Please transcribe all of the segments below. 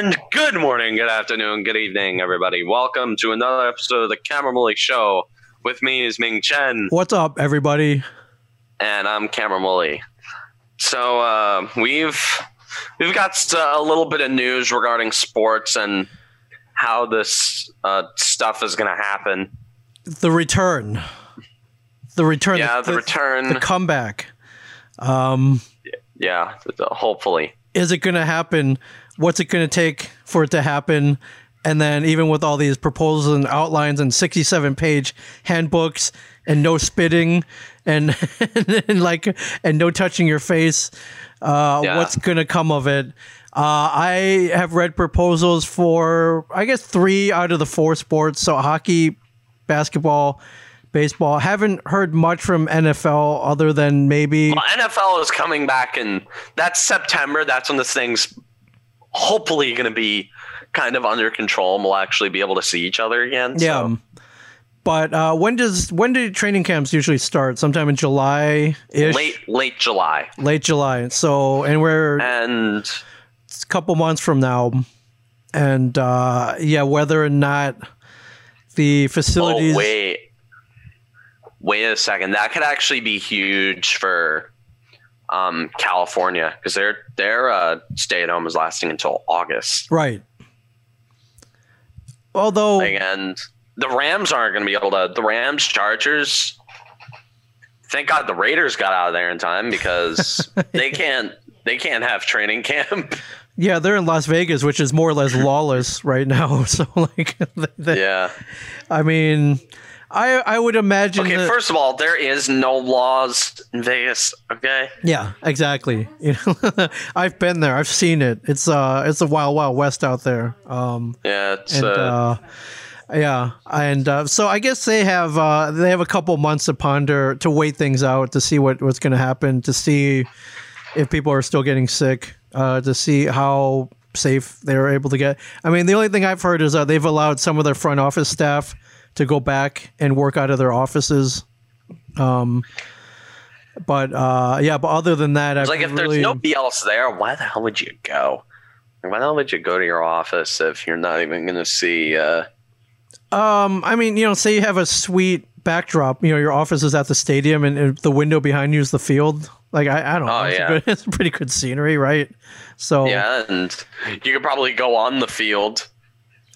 And good morning, good afternoon, good evening, everybody. Welcome to another episode of the Cameron Woolley Show. With me is Ming Chen, What's up, everybody? and I'm Cameron Woolley. So uh, we've we've got uh, a little bit of news regarding sports and how this uh, stuff is going to happen. The return. The return. Yeah, the return. The comeback. Um, Yeah, hopefully. is it going to happen? What's it going to take for it to happen? And then, even with all these proposals and outlines and 67 page handbooks and no spitting and, and like, and no touching your face, uh, Yeah. what's going to come of it? Uh, I have read proposals for, I guess, three out of the four sports. So, hockey, basketball, baseball. Haven't heard much from NFL other than maybe. Well, NFL is coming back, and that's September. That's when this thing's hopefully going to be kind of under control, and we'll actually be able to see each other again. Yeah. So, But uh, when does when do training camps usually start? Sometime in July ish, late late July, late July. So and we're and a couple months from now, and uh, yeah, whether or not the facilities. oh wait, wait a second. That could actually be huge for um, California because their their uh, stay at home is lasting until August. Right. Although and the Rams aren't going to be able to. The Rams, Chargers. Thank God the Raiders got out of there in time because they can't. They can't have training camp. yeah, they're in Las Vegas, which is more or less lawless right now. So like, they- yeah. I mean, I I would imagine. Okay. that- First of all, there is no laws in Vegas. Okay. Yeah, exactly. You know, I've been there. I've seen it. It's uh, it's a wild, wild west out there. Um, Yeah. It's and uh, uh, yeah, and uh, so I guess they have uh, they have a couple months to ponder to wait things out to see what what's going to happen to see if people are still getting sick uh, to see how safe they were able to get. I mean, the only thing I've heard is that they've allowed some of their front office staff to go back and work out of their offices. Um, but uh, yeah, but other than that, I've like if really, there's nobody else there, why the hell would you go? Why the hell would you go to your office if you're not even going to see? Uh, Um, I mean, you know, say you have a sweet backdrop. You know, your office is at the stadium, and, and the window behind you is the field. Like I, I don't know. Oh, it's, yeah. good, it's a pretty good scenery, right? So, yeah, and you could probably go on the field.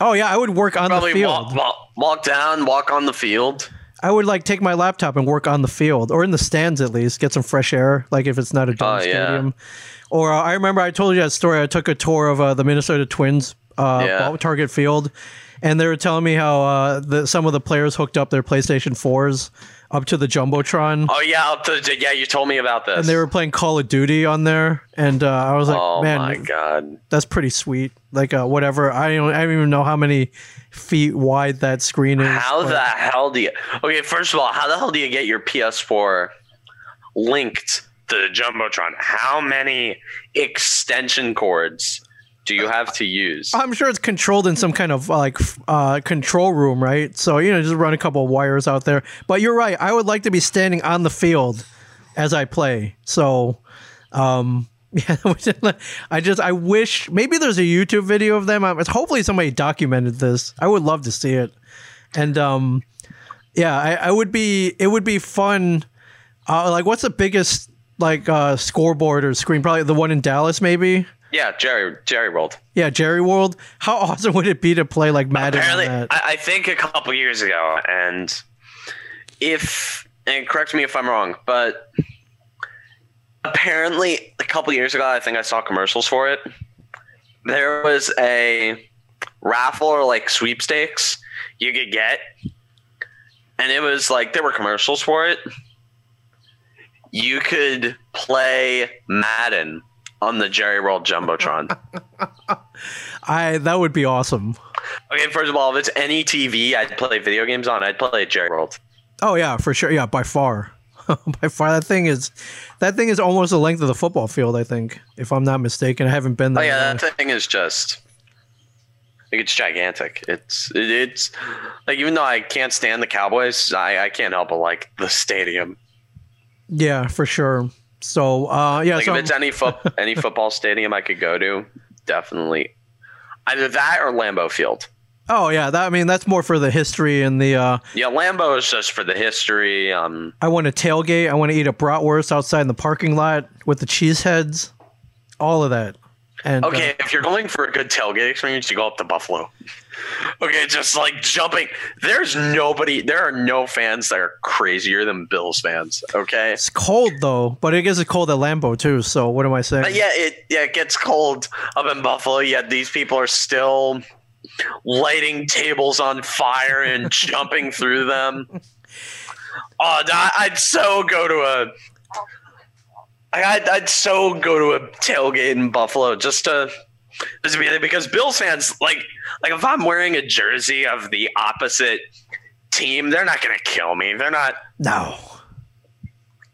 Oh yeah, I would work on the field. walk, walk, walk down, walk on the field. I would like take my laptop and work on the field or in the stands at least, get some fresh air. Like if it's not a dome yeah. stadium. Or uh, I remember I told you that story. I took a tour of uh, the Minnesota Twins uh, Yeah. Target Field, and they were telling me how uh, the, some of the players hooked up their PlayStation fours up to the jumbotron. Oh yeah, up to, yeah. You told me about this. and they were playing Call of Duty on there, and uh, I was like, oh "Man, my god. that's pretty sweet." Like, uh, whatever. I don't, I don't even know how many feet wide that screen is. How but- the hell do you? Okay, first of all, how the hell do you get your PS4 linked to the jumbotron? How many extension cords do you have to use? I'm sure it's controlled in some kind of like uh, control room, right? So you know, just run a couple of wires out there. But you're right. I would like to be standing on the field as I play. So, um, yeah, I just I wish maybe there's a YouTube video of them. Hopefully, somebody documented this. I would love to see it. And um, yeah, I, I would be. It would be fun. Uh, like, what's the biggest like uh, scoreboard or screen? Probably the one in Dallas, maybe. Yeah, Jerry Jerry World. Yeah, Jerry World. How awesome would it be to play like Madden? Apparently, that? I, I think a couple years ago, and if and correct me if I'm wrong, but apparently a couple years ago, I think I saw commercials for it. There was a raffle or like sweepstakes you could get, and it was like there were commercials for it. You could play Madden on the Jerry World Jumbotron. I that would be awesome. Okay, first of all, if it's any TV I'd play video games on, I'd play Jerry World. Oh yeah, for sure. Yeah, by far, by far. That thing is, that thing is almost the length of the football field. I think, if I'm not mistaken. I haven't been there. Oh there. yeah, that thing is just like it's gigantic. It's it, it's like even though I can't stand the Cowboys, I, I can't help but like the stadium. Yeah, for sure. So uh, yeah, Like so if it's any foot any football stadium I could go to, definitely either that or Lambeau Field. oh yeah, that I mean that's more for the history and the. Uh, Yeah, Lambeau is just for the history. Um, I want to tailgate. I want to eat a bratwurst outside in the parking lot with the cheeseheads, all of that. And uh, okay, if you're going for a good tailgate experience, you go up to Buffalo. Okay, just like jumping. There's nobody. There are no fans that are crazier than Bills fans. Okay. it's cold though, but it gets cold at Lambeau too. So what am I saying? But yeah, it yeah it gets cold up in Buffalo. Yet these people are still lighting tables on fire and jumping through them. Oh, I'd so go to a. I'd, I'd so go to a tailgate in Buffalo just to, be because Bills fans like like if I'm wearing a jersey of the opposite team, they're not gonna kill me. They're not No.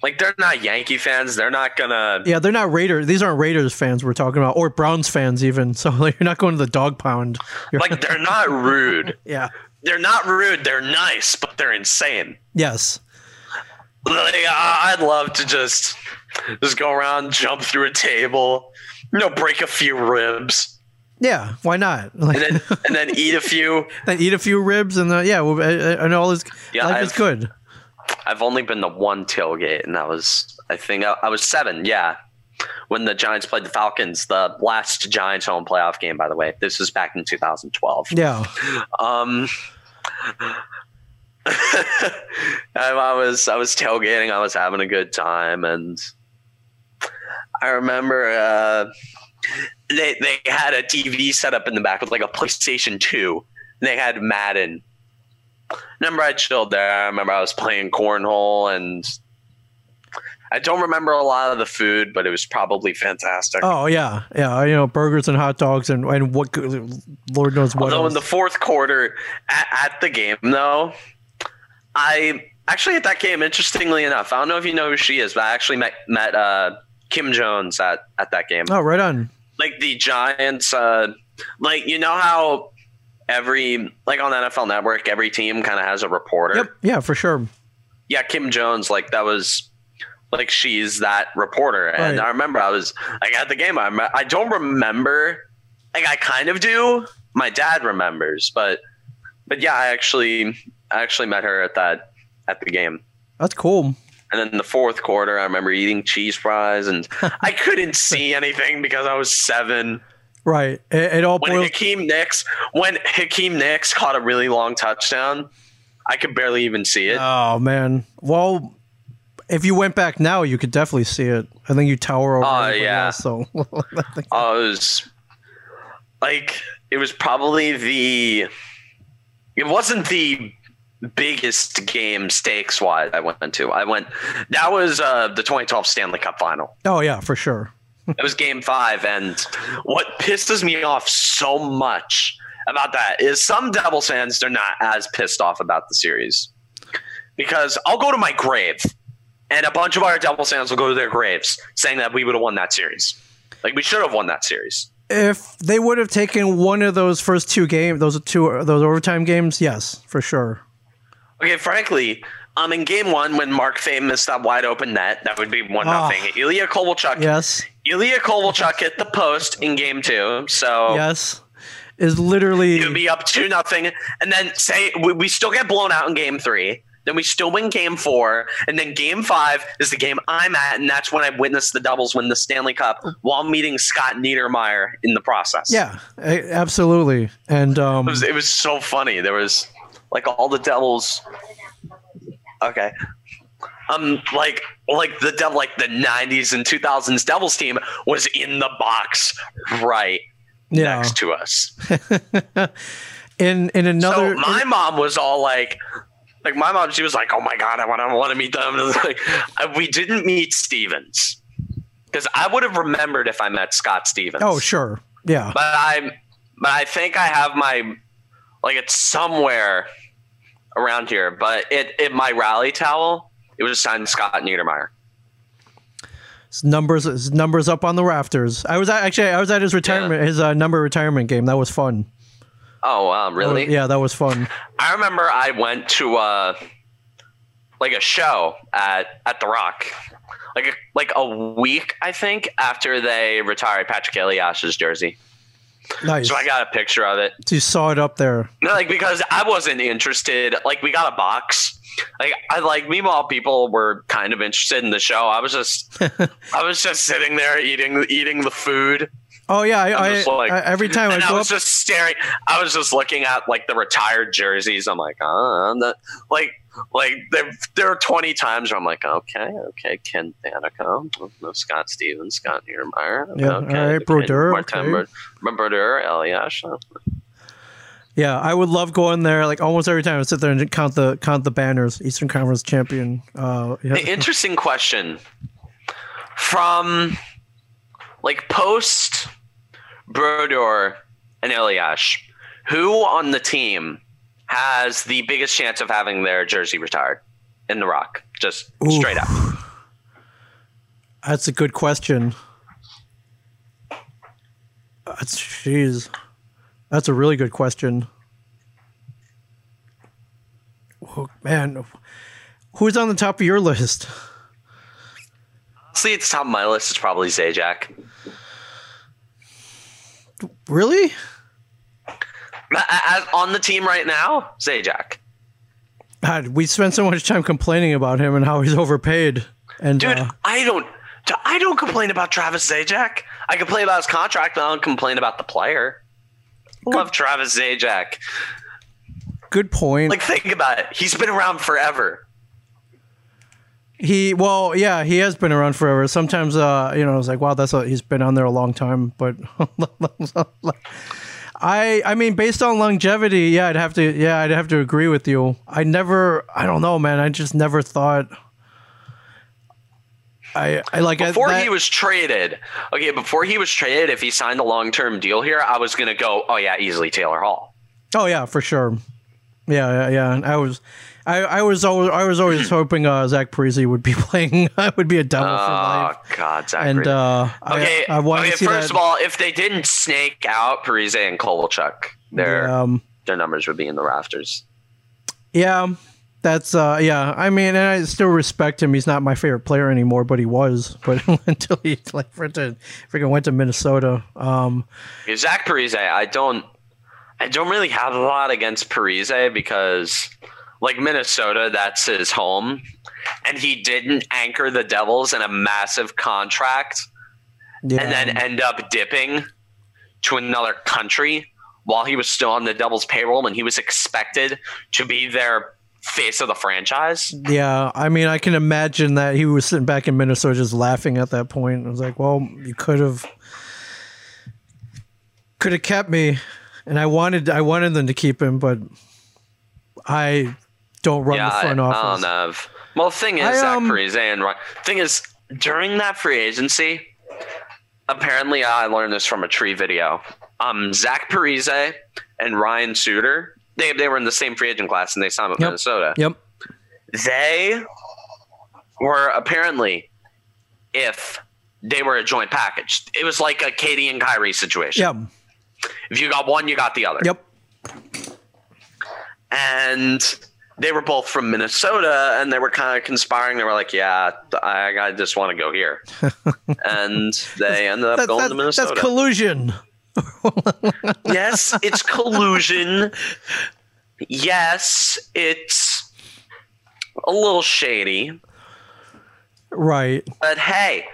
like they're not Yankee fans. They're not gonna. Yeah, they're not Raiders. These aren't Raiders fans we're talking about, or Browns fans even. So like, you're not going to the dog pound. You're, Like they're not rude. yeah. they're not rude. They're nice, but they're insane. Yes. Like, I'd love to just just go around, jump through a table, you know, break a few ribs, Yeah. Why not? Like, and then and then eat a few. then eat a few ribs and yeah, well, uh, uh, and all is Yeah, life I've- good. I've only been to one tailgate, and that was I think I, I was seven. Yeah, when the Giants played the Falcons, the last Giants home playoff game. By the way, this was back in 2012. Yeah. Um, I, I was I was tailgating. I was having a good time, and I remember uh, they they had a TV set up in the back with like a PlayStation Two. And they had Madden. Remember, I chilled there. I remember I was playing cornhole, and I don't remember a lot of the food, but it was probably fantastic. Oh yeah, yeah. You know, burgers and hot dogs and and what Lord knows what. Although in the fourth quarter at, at the game, though, I actually at that game, interestingly enough, I don't know if you know who she is, but I actually met met uh, Kim Jones at at that game. oh, right on. Like the Giants, uh, like you know how every like on NFL Network, every team kind of has a reporter. Yep. Yeah, for sure. Yeah, Kim Jones, like that was. Like she's that reporter, and Right. I remember I was like at the game. I I don't remember, like I kind of do. My dad remembers, but but yeah, I actually I actually met her at that at the game. That's cool. And then the fourth quarter, I remember eating cheese fries, and I couldn't see anything because I was seven. Right. It, it all When boils. Hakeem Nicks, when Hakeem Nicks caught a really long touchdown, I could barely even see it. Oh man. Well, if you went back now, you could definitely see it. I think you tower over. Oh, everybody yeah. else, so I think- Oh, it was like it was probably the. It wasn't the biggest game stakes wise I went to. I went. That was uh, the 2012 Stanley Cup Final. oh yeah, for sure. It was Game Five, and what pisses me off so much about that is some Devils fans they're not as pissed off about the series because I'll go to my grave, and a bunch of our Devils fans will go to their graves saying that we would have won that series. Like we should have won that series. If they would have taken one of those first two games, those two those overtime games, yes, for sure. Okay, frankly, um, in game one when Mark Fayne missed that wide open net, that would be one Oh. nothing. Ilya Kovalchuk, Yes, Ilya Kovalchuk hit the post in game two, so yes, is literally it would be up two nothing, and then say we, we still get blown out in game three. Then we still win game four, and then game five is the game I'm at, and that's when I witnessed the doubles win the Stanley Cup while meeting Scott Niedermayer in the process. yeah, absolutely. And um, it was, it was so funny. There was like all the devils. Okay. Um, like like the devil, like the '90s and 2000s Devils team was in the box right yeah, next to us. in in another so my mom was all like, like my mom, she was like, "Oh my god, I want to want to meet them." Like, I- we didn't meet Stevens because I would have remembered if I met Scott Stevens. oh sure, yeah, but I but I think I have my like it's somewhere around here. But it it my rally towel it was signed Scott Niedermayer. his numbers his numbers up on the rafters. I was at, actually I was at his retirement his uh, number retirement game. That was fun. Oh wow, really? Yeah, that was fun. I remember I went to uh like a show at at the Rock, like a, like a week I think after they retired Patrick Elias's jersey. Nice. So I got a picture of it. So you saw it up there. No, like because I wasn't interested. Like we got a box. Like I like meanwhile people were kind of interested in the show. I was just I was just sitting there eating eating the food. Oh yeah, I, I, like- I every time I and I go up, was just staring. I was just looking at like the retired jerseys. I'm like, oh, like, like there, there are 20 times where I'm like, okay, okay, Ken Daneyko, no, Scott Stevens, Scott Niedermayer, Yeah, okay, all right, Brodeur, Martin okay. Bro- Brodeur, Elias. yeah, I would love going there. Like almost every time I sit there and count the count the banners. Eastern Conference champion. Uh, yeah. Interesting question from like post Brodeur and Elias, who on the team has the biggest chance of having their jersey retired in the Rock? Just Oof. straight up. That's a good question. That's jeez. That's a really good question. Oh, man, who's on the top of your list? See, at the top of my list is probably Zajac. Really? As on the team right now, Zajac. God, we spent so much time complaining about him and how he's overpaid. And Dude, uh, I don't. I don't complain about Travis Zajac. I complain about his contract, but I don't complain about the player. Love Travis Zajac. good point. Like, think about it. He's been around forever. He well, yeah, he has been around forever. Sometimes, uh, you know, it's like, wow, that's a, he's been on there a long time. But I, I mean, based on longevity, yeah, I'd have to, yeah, I'd have to agree with you. I never, I don't know, man. I just never thought. I, I like Before that- he was traded, okay, before he was traded, if he signed a long term deal here, I was going to go, oh, yeah, easily Taylor Hall. Oh yeah, for sure. Yeah, yeah, yeah. And I was, I, I was always, I was always hoping uh, Zach Parise would be playing. I would be a devil for Oh, life. God, Zach. And uh, okay, I, I okay to see first that. of all, if they didn't snake out Parise and Kovalchuk, their, um, their numbers would be in the rafters. Yeah, that's uh yeah. I mean, and I still respect him. He's not my favorite player anymore, but he was. But until he like went to freaking went to Minnesota. Um Zach Parise, I don't, I don't really have a lot against Parise because, like Minnesota, that's his home, and he didn't anchor the Devils in a massive contract yeah. and then end up dipping to another country while he was still on the Devils payroll and he was expected to be their face of the franchise. yeah, I mean, I can imagine that he was sitting back in Minnesota just laughing at that point. I was like, well, you could have could have kept me, and I wanted I wanted them to keep him, but I don't run yeah, the front I, I don't have. Well, the thing is, I, Zach um, Parise and Ryan. Thing is, during that free agency, apparently I learned this from a tree video. Um, Zach Parise and Ryan Suter, they they were in the same free agent class and they signed with Yep. Minnesota. Yep. They were apparently, if they were a joint package, it was like a KD and Kyrie situation. Yep. If you got one, you got the other. Yep. and they were both from Minnesota, and they were kind of conspiring. They were like, "Yeah, I, I just want to go here," and they ended up That- going that- to Minnesota. that's collusion. yes, it's collusion. yes, it's a little shady, Right. but hey,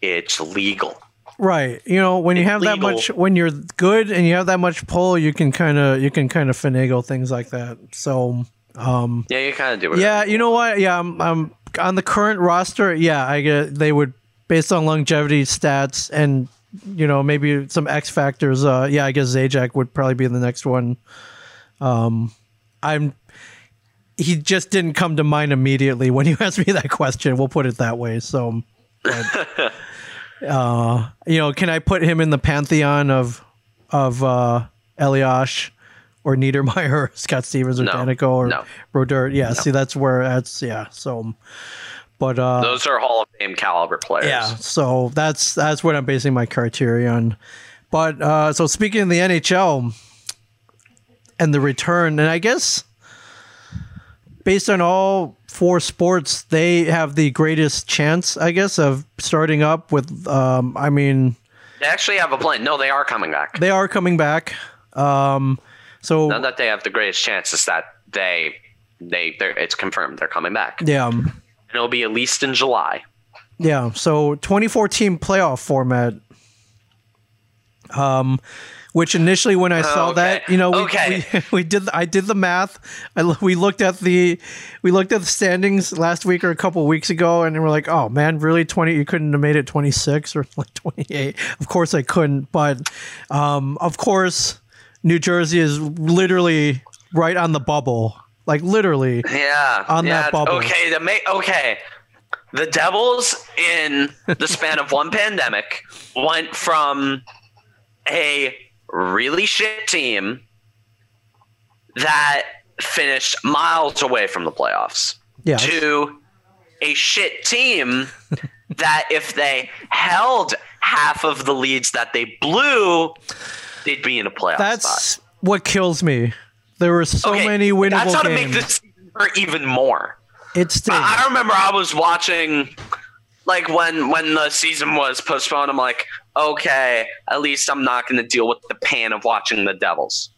it's legal. Right. You know, when you have that much when you're good and you have that much pull, you can kind of you can kind of finagle things like that. So, um Yeah, you kind of do it. yeah, you know what? Yeah, I'm, I'm on the current roster. Yeah, I get they would based on longevity stats and you know, maybe some X factors uh yeah, I guess Zajac would probably be the next one. Um I'm he just didn't come to mind immediately when you asked me that question. We'll put it that way. So but, uh, you know, can I put him in the pantheon of of uh, Eliash or Niedermayer, or Scott Stevens, or No. Daneyko, or No. Brodeur? Yeah, see, that's where that's yeah. So, but uh, Those are Hall of Fame caliber players. yeah, so that's that's what I'm basing my criteria on. But uh, so speaking of the NHL and the return, and I guess based on all four sports, they have the greatest chance, I guess, of starting up with. Um, I mean, They actually have a plan. No, they are coming back. they are coming back. Um, so Not that they have the greatest chance, is that they they they're, it's confirmed they're coming back. yeah, And it'll be at least in July. yeah. So 2014 playoff format. Um, which initially when I saw Okay. that, you know, we, Okay. we, we did I did the math. I, we looked at the we looked at the standings last week or a couple weeks ago, and we're like, oh man, really 20? You couldn't have made it 26 or like 28. Of course I couldn't, but um, of course New Jersey is literally right on the bubble, like literally. Yeah. On yeah, that bubble. Okay, the ma- okay. The Devils in the span of one pandemic went from a really shit team that finished miles away from the playoffs Yeah, to a shit team that if they held half of the leads that they blew, they'd be in a playoff spot. that's what kills me. There were so Okay, many winnable That's how to make this season even more. It's. I I remember I was watching, like when when the season was postponed. I'm like, okay, at least I'm not going to deal with the pain of watching the Devils.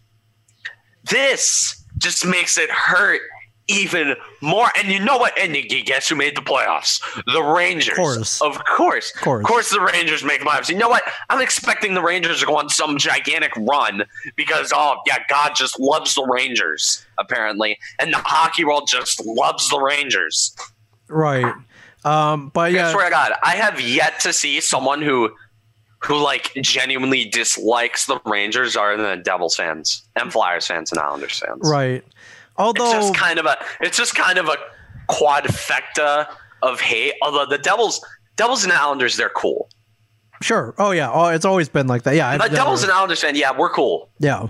This just makes it hurt even more. And you know what? And you guess who made the playoffs? The Rangers. Of course. Of course. course. Of course the Rangers make the playoffs. You know what? I'm expecting the Rangers to go on some gigantic run because, oh, yeah, God just loves the Rangers, apparently. And the hockey world just loves the Rangers. right. Um, but I yeah, swear to God, I have yet to see someone who who like genuinely dislikes the Rangers are the Devils fans and Flyers fans and Islanders fans. right. Although It's just kind of a it's just kind of a quadfecta of hate. Although the Devils Devils and Islanders, they're cool. Sure. Oh yeah. Oh, it's always been like that. Yeah. I've never- Devils and Islanders fan, yeah, we're cool. yeah.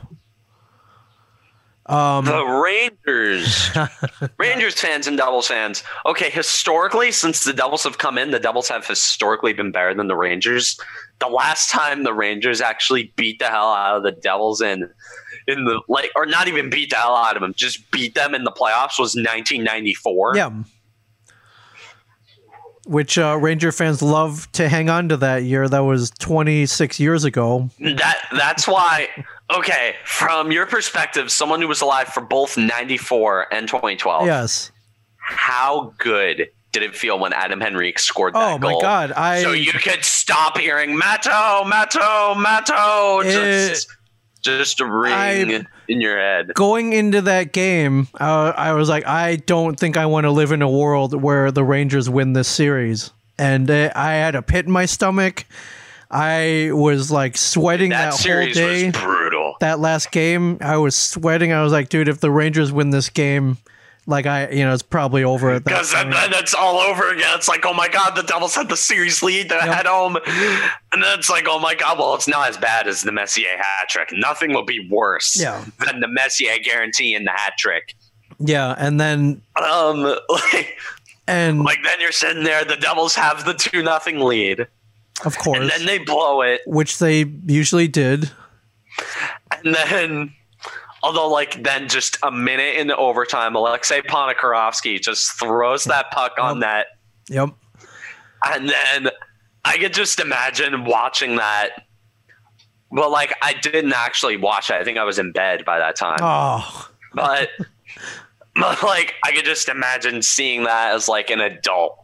Um. The Rangers, Rangers fans and Devils fans. Okay, historically, since the Devils have come in, the Devils have historically been better than the Rangers. The last time the Rangers actually beat the hell out of the Devils in in the like, or not even beat the hell out of them, just beat them in the playoffs was 1994. Yeah. Which uh, Ranger fans love to hang on to that year. That was 26 years ago. That that's why. Okay, from your perspective, someone who was alive for both 94 and 2012. Yes. how good did it feel when Adam Henrique scored that Oh my? God! I so you could stop hearing Matteau, Matteau, Matteau, just just a ring I- in your head. going into that game, uh, I was like, I don't think I want to live in a world where the Rangers win this series. And uh, I had a pit in my stomach. I was like sweating That, that, whole day. was brutal. that last game, I was sweating. I was like, dude, if the Rangers win this game, like I, you know, it's probably over at that Because then, then it's all over again. It's like, oh my god, the Devils had the series lead. They're Yep. at home, and then it's like, oh my god, well, it's not as bad as the Messier hat trick. Nothing will be worse Yeah. than the Messier guarantee in the hat trick. Yeah, and then Um, like, and like then you're sitting there. The Devils have the two nothing lead. of course, and then they blow it which they usually did. and then although like then just a minute in the overtime alexei Ponikarovsky just throws that puck on net. Yep. and then i could just imagine watching that. Well like i didn't actually watch it. I think i was in bed by that time. Oh, but but like i could just imagine seeing that as like an adult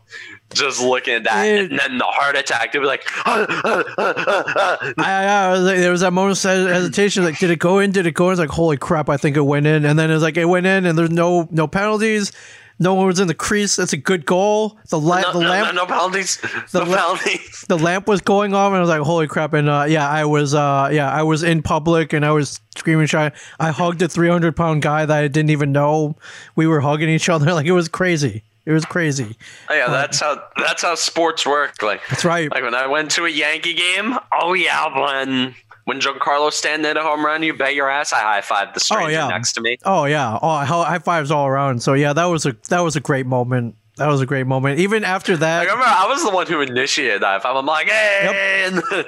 just looking at that Dude. and then the heart attack to be like "Ah, ah, ah, ah, ah." I, I was like, there was that moment of hesitation. Like, did it go in? Did it go in? It's like, holy crap! I think it went in. And then it was like it went in, and there's no no penalties. No one was in the crease. That's a good goal. The light, no, the no, lamp, no, no penalties The no la- penalties the lamp was going off, and I was like, holy crap! And uh, yeah, I was uh, yeah, I was in public, and I was screaming, shy. I hugged a 300 pound guy that I didn't even know. We were hugging each other. Like it was crazy. It was crazy. Oh, yeah, that's how that's how sports work. Like, That's right. like when I went to a Yankee game. Oh yeah, when when Giancarlo Stanton hit a home run, you bet your ass I high fived the oh, stranger yeah. next to me. Oh yeah, oh high fives all around. So yeah, that was a that was a great moment. That was a great moment. Even after I that, remember I was the one who initiated that. I'm like, hey, and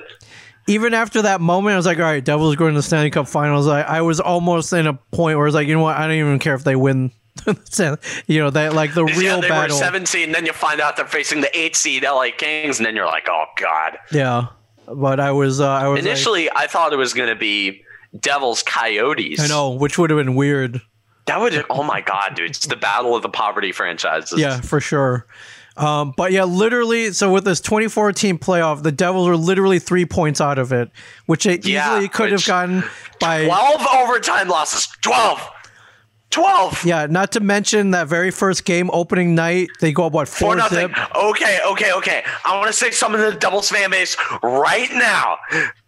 even after that moment, I was like, all right, Devils going to the Stanley Cup Finals. I, I was almost in a point where I was like, you know what? I don't even care if they win you know that like the Yeah, real they battle. were 17, then you find out they're facing the eight seed LA Kings, and then you're like, oh god. Yeah, but I was uh, I was like- Initially, I thought it was going to be Devils Coyotes. I know, which would have been weird. that would. Oh my god, dude! It's the battle of the poverty franchises. Yeah, for sure. Um, but yeah, literally, so with this 2014 playoff, the Devils were literally three points out of it, which they Yeah, easily could have gotten by. 12 overtime losses. 12. 12. Yeah, not to mention that very first game opening night, they go up what For four nothing. zip. Okay, okay, okay. I want to say something to the Devils fan base right now.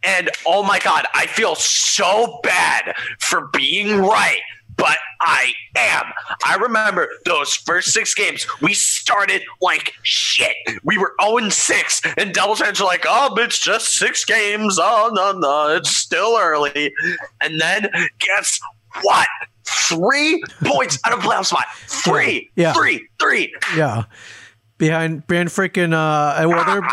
And oh my God, I feel so bad for being right, but I am. I remember those first six games, we started like shit. We were 0 6, and Devils fans are like, oh, it's just six games. Oh, no, no, it's still early. And then guess what? Three points out of playoff spot. Three, Yeah. three, three. Yeah, behind behind freaking uh, well, they're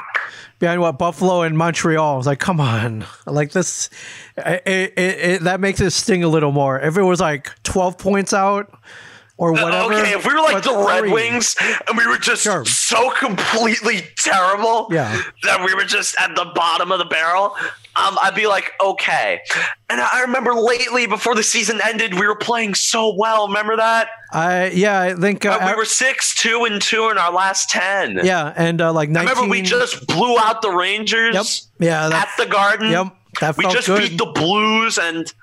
behind what Buffalo and Montreal. I was like, come on, like this, it, it, it, that makes it sting a little more. If it was like 12 points out or whatever. Okay, if we were like the Red three. Wings and we were just Sure. so completely terrible Yeah. that we were just at the bottom of the barrel, um, I'd be like, okay. And I remember lately, before the season ended, we were playing so well. Remember that? I yeah, I think uh, Uh, we were six, two, and two in our last ten. yeah, and uh, like I remember we just blew out the Rangers Yep. Yeah, that, at the Garden. Yep, that we just good. beat the Blues and.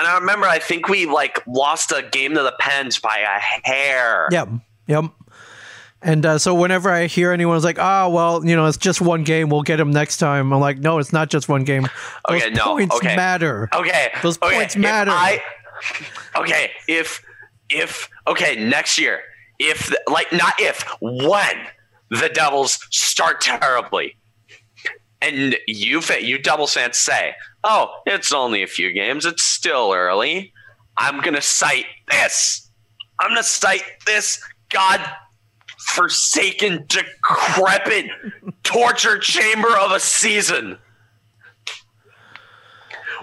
And I remember, I think we like lost a game to the Pens by a hair. Yep. Yep. And uh, so whenever I hear anyone's like, "Ah, well, you know, it's just one game. We'll get him next time." I'm like, "No, it's not just one game. Those Okay, no, points okay. matter." Okay. Those okay, points if matter. I, okay, if if okay, next year, if like not if when the Devils start terribly, and you you double fans say, "Oh, it's only a few games. It's still early." I'm gonna cite this. I'm gonna cite this god forsaken, decrepit torture chamber of a season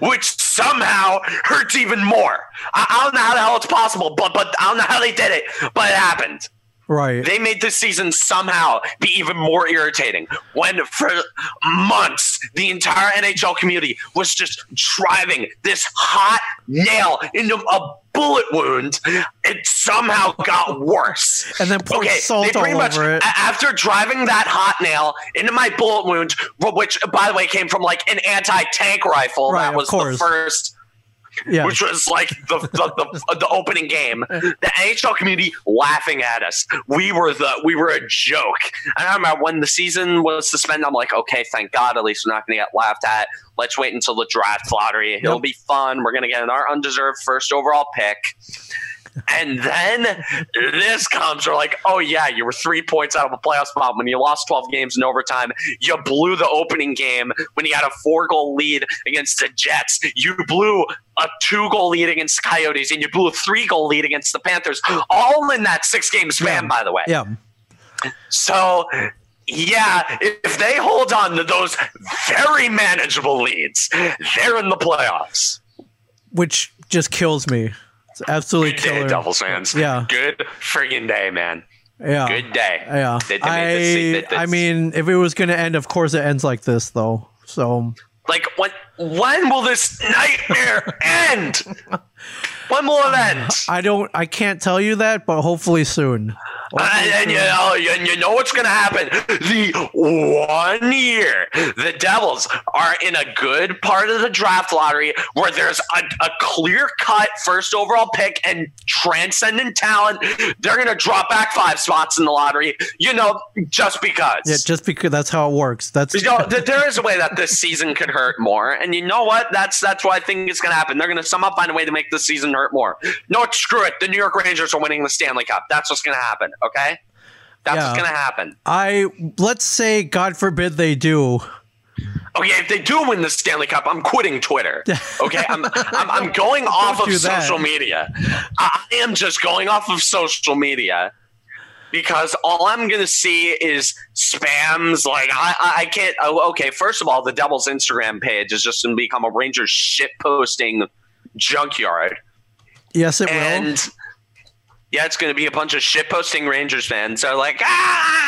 which somehow hurts even more. I, I don't know how the hell it's possible, but but I don't know how they did it, but it happened. Right. They made this season somehow be even more irritating when for months the entire NHL community was just driving this hot nail into a bullet wound. It somehow got worse. and then pour salt all over it. after driving that hot nail into my bullet wound, which by the way came from like an anti-tank rifle, Right, that was the first yeah. which was like the the, the the opening game. The NHL community laughing at us. We were the we were a joke. And I remember when the season was suspended. I'm like, okay, thank God, at least we're not going to get laughed at. Let's wait until the draft lottery. It'll Yep. be fun. We're going to get our undeserved first overall pick. And then this comes. We're like, oh yeah, you were three points out of a playoff spot when you lost 12 games in overtime. You blew the opening game when you had a four goal lead against the Jets. You blew a two goal lead against the Coyotes, and you blew a three goal lead against the Panthers, all in that six game span, Yeah. by the way. yeah. So. Yeah, if they hold on to those very manageable leads, they're in the playoffs. Which just kills me. It's absolutely Good day, killer. Devils fans. Yeah. Good friggin' day, man. Yeah. Good day. Yeah. They- they made this- they I. I mean, if it was going to end, of course it ends like this, though. So, Like when when will this nightmare end? When will it end? I don't, I can't tell you that, but hopefully soon. And, and you know, and you know what's going to happen. The one year the Devils are in a good part of the draft lottery where there's a, a clear cut first overall pick and transcendent talent, they're going to drop back five spots in the lottery. You know, just because. Yeah, just because that's how it works. That's You know, there is a way that this season could hurt more, and you know what? That's that's what I think it's going to happen. They're going to somehow find a way to make this season hurt more. No, screw it. The New York Rangers are winning the Stanley Cup. That's what's going to happen. Okay, that's Yeah. what's going to happen. I let's say, God forbid they do. Oh, okay, if they do win the Stanley Cup, I'm quitting Twitter. Okay, I'm I'm, I'm going off of do that. social media. I am just going off of social media. Because all I'm gonna see is spams. Like I, I- can't. Oh, okay, first of all, the Devils' Instagram page is just gonna become a Rangers shit posting junkyard. Yes, it will. Yeah, it's going to be a bunch of shitposting Rangers fans. They're like, ah,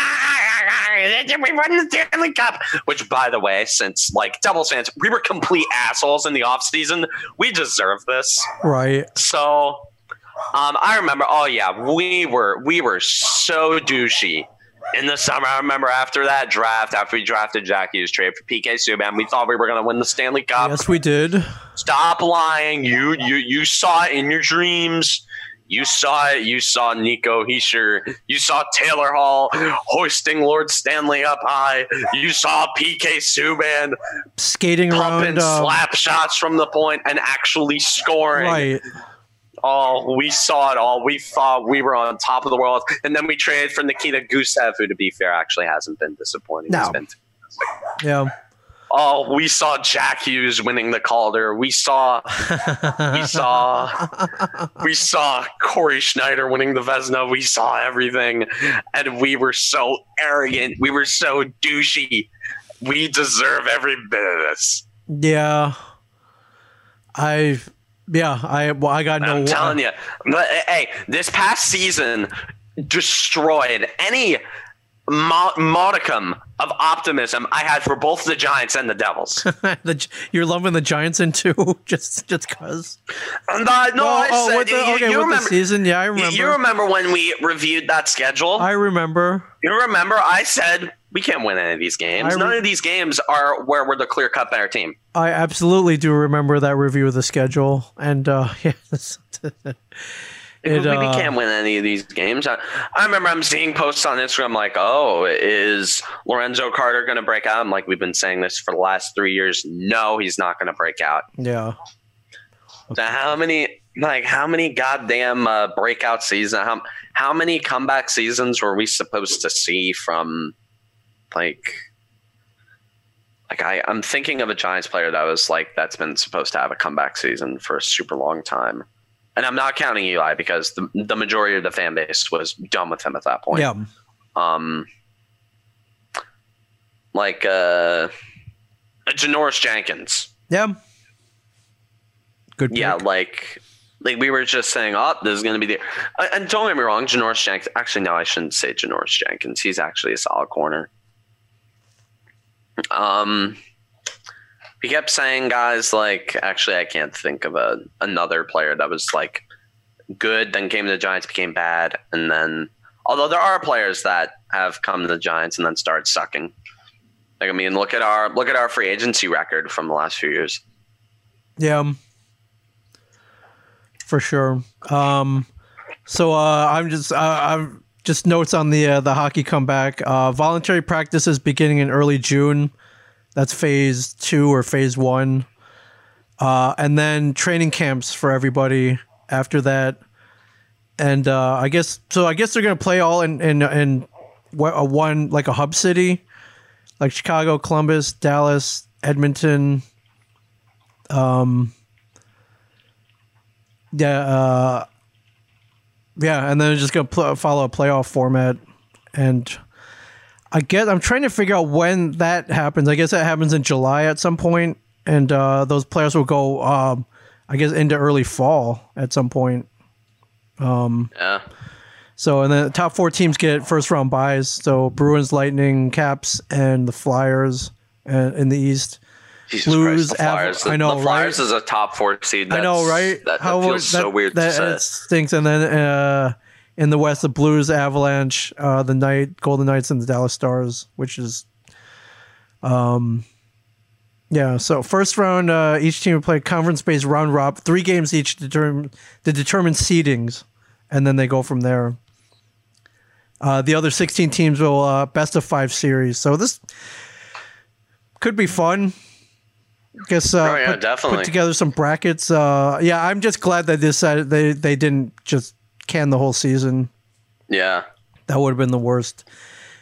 we won the Stanley Cup. Which, by the way, since like Devils fans, we were complete assholes in the offseason. We deserve this. Right. So, um, I remember. Oh yeah, we were we were so douchey in the summer. I remember after that draft, after we drafted Jack Hughes trade for PK Subban, we thought we were going to win the Stanley Cup. Yes, we did. Stop lying. You you you saw it in your dreams. You saw it. You saw Nico Hischier. You saw Taylor Hall hoisting Lord Stanley up high. You saw PK Subban Skating pumping around. um, slap shots from the point and actually scoring. right. Oh, we saw it all. We thought we were on top of the world, and then we traded for Nikita Gusev, who, to be fair, actually hasn't been disappointing. No. Been Yeah. Oh, we saw Jack Hughes winning the Calder. We saw we saw we saw Cory Schneider winning the Vezina. We saw everything, and we were so arrogant. We were so douchey. We deserve every bit of this. Yeah. I. Yeah. I. Well, I got no. I'm telling you. But hey, this past season destroyed any modicum of optimism I had for both the Giants and the Devils. the, you're lumping the Giants in too, just just cause. And I, no, I oh, said the, you, okay, you remember. the season, yeah, I remember. You remember when we reviewed that schedule? I remember. you remember I said we can't win any of these games. Re- None of these games are where we're the clear cut better team. I absolutely do remember that review of the schedule, and uh, yeah, we, It, we uh, can't win any of these games. I, I remember I'm seeing posts on Instagram like, "Oh, is Lorenzo Carter going to break out?" I'm like, "We've been saying this for the last three years. No, he's not going to break out." yeah, So how many, like, how many goddamn uh, breakout seasons? How how many comeback seasons were we supposed to see from, like, like I I'm thinking of a Giants player that was like that's been supposed to have a comeback season for a super long time, and I'm not counting Eli because the the majority of the fan base was done with him at that point. yeah, Um, like uh, Janoris Jenkins. yeah. Good. Yeah, pick. like like we were just saying, oh, this is going to be the. uh, And don't get me wrong, Janoris Jenkins. Actually, no, I shouldn't say Janoris Jenkins. He's actually a solid corner. Um, we kept saying guys like. Actually, I can't think of a another player that was like good, then came to the Giants, became bad, and then. Although there are players that have come to the Giants and then started sucking. Like I mean, look at our look at our free agency record from the last few years. Yeah. For sure. Um, so uh, I'm just uh, I'm just notes on the uh, the hockey comeback. Uh, voluntary practices beginning in early June. That's phase two or phase one. Uh, and then training camps for everybody after that. And uh, I guess so. I guess they're gonna play all in in in a one like a hub city, like Chicago, Columbus, Dallas, Edmonton. Um, yeah, uh, yeah, and then just gonna pl- follow a playoff format, and I guess I'm trying to figure out when that happens. I guess that happens in July at some point, and uh, those players will go, um, I guess, into early fall at some point. Yeah. So, and then the top four teams get first round byes. So Bruins, Lightning, Caps, and the Flyers, uh, in the East. Jesus Blues, Christ, the Av- Flyers. I know, the Flyers right? is a top four seed. I know, right? That, that How feels would- so weird That, to say. stinks. And then uh, in the West, the Blues, Avalanche, uh, the Night, Golden Knights, and the Dallas Stars, which is, um, yeah. So first round, uh, each team will play conference-based round rob, three games each to determine to determine seedings, and then they go from there. Uh, the other 16 teams will uh, best of five series. So this could be fun. Guess uh, Oh, yeah, put, definitely. put together some brackets. Uh, yeah, I'm just glad that this uh, they they didn't just can the whole season. Yeah. That would have been the worst.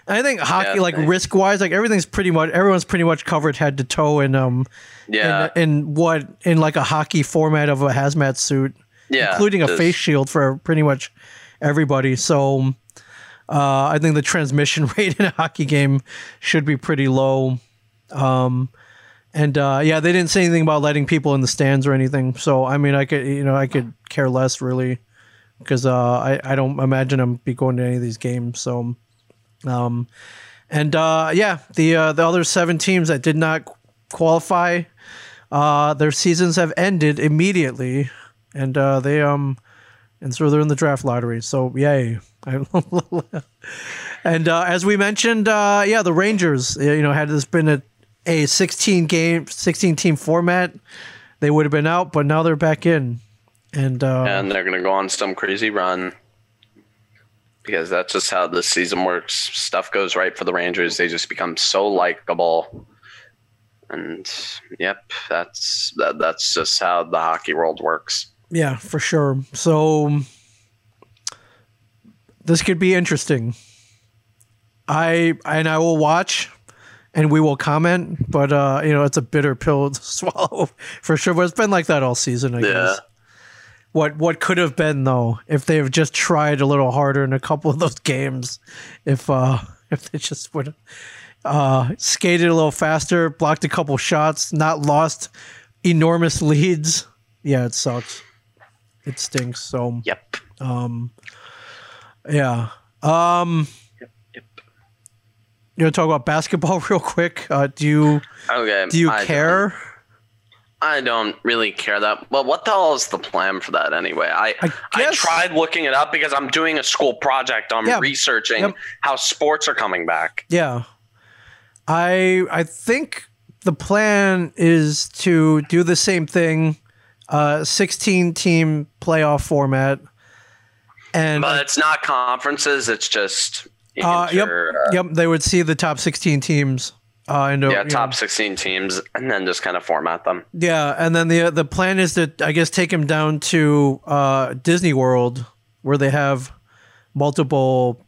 I think hockey, Yeah, like thanks. risk wise, like everything's pretty much everyone's pretty much covered head to toe in um Yeah. in, in what in like a hockey format of a hazmat suit, yeah. including a face shield for pretty much everybody. So uh, I think the transmission rate in a hockey game should be pretty low. Um, and uh, yeah, they didn't say anything about letting people in the stands or anything. So I mean, I could you know I could care less really because uh, I I don't imagine I'm be going to any of these games. So, um, and uh, yeah, the uh, the other seven teams that did not qualify, uh, their seasons have ended immediately, and uh, they um, and so they're in the draft lottery. So yay! and uh, as we mentioned, uh, yeah, the Rangers, you know, had this been a a 16 game, 16 team format, they would have been out, but now they're back in. And uh, and they're gonna go on some crazy run because that's just how this season works. Stuff goes right for the Rangers; they just become so likable. And yep, that's that, that's just how the hockey world works. Yeah, for sure. So this could be interesting. I and I will watch and we will comment, but uh, you know, it's a bitter pill to swallow for sure. But it's been like that all season, I yeah. guess. What what could have been though if they have just tried a little harder in a couple of those games, if uh if they just would have uh skated a little faster, blocked a couple shots, not lost enormous leads. Yeah, it sucks. It stinks. So Yep. Um yeah. Um you want to talk about basketball real quick? Uh, do you okay, do you I care? Don't, I don't really care that. Well, what the hell is the plan for that anyway? I I, I tried looking it up because I'm doing a school project. I'm yeah, researching yep. how sports are coming back. Yeah, I I think the plan is to do the same thing, uh, 16 team playoff format, and but it's not conferences. It's just uh, yep, uh, yep. They would see the top 16 teams. Uh, into, yeah, top know. 16 teams, and then just kind of format them. Yeah, and then the the plan is to, I guess, take them down to uh, Disney World, where they have multiple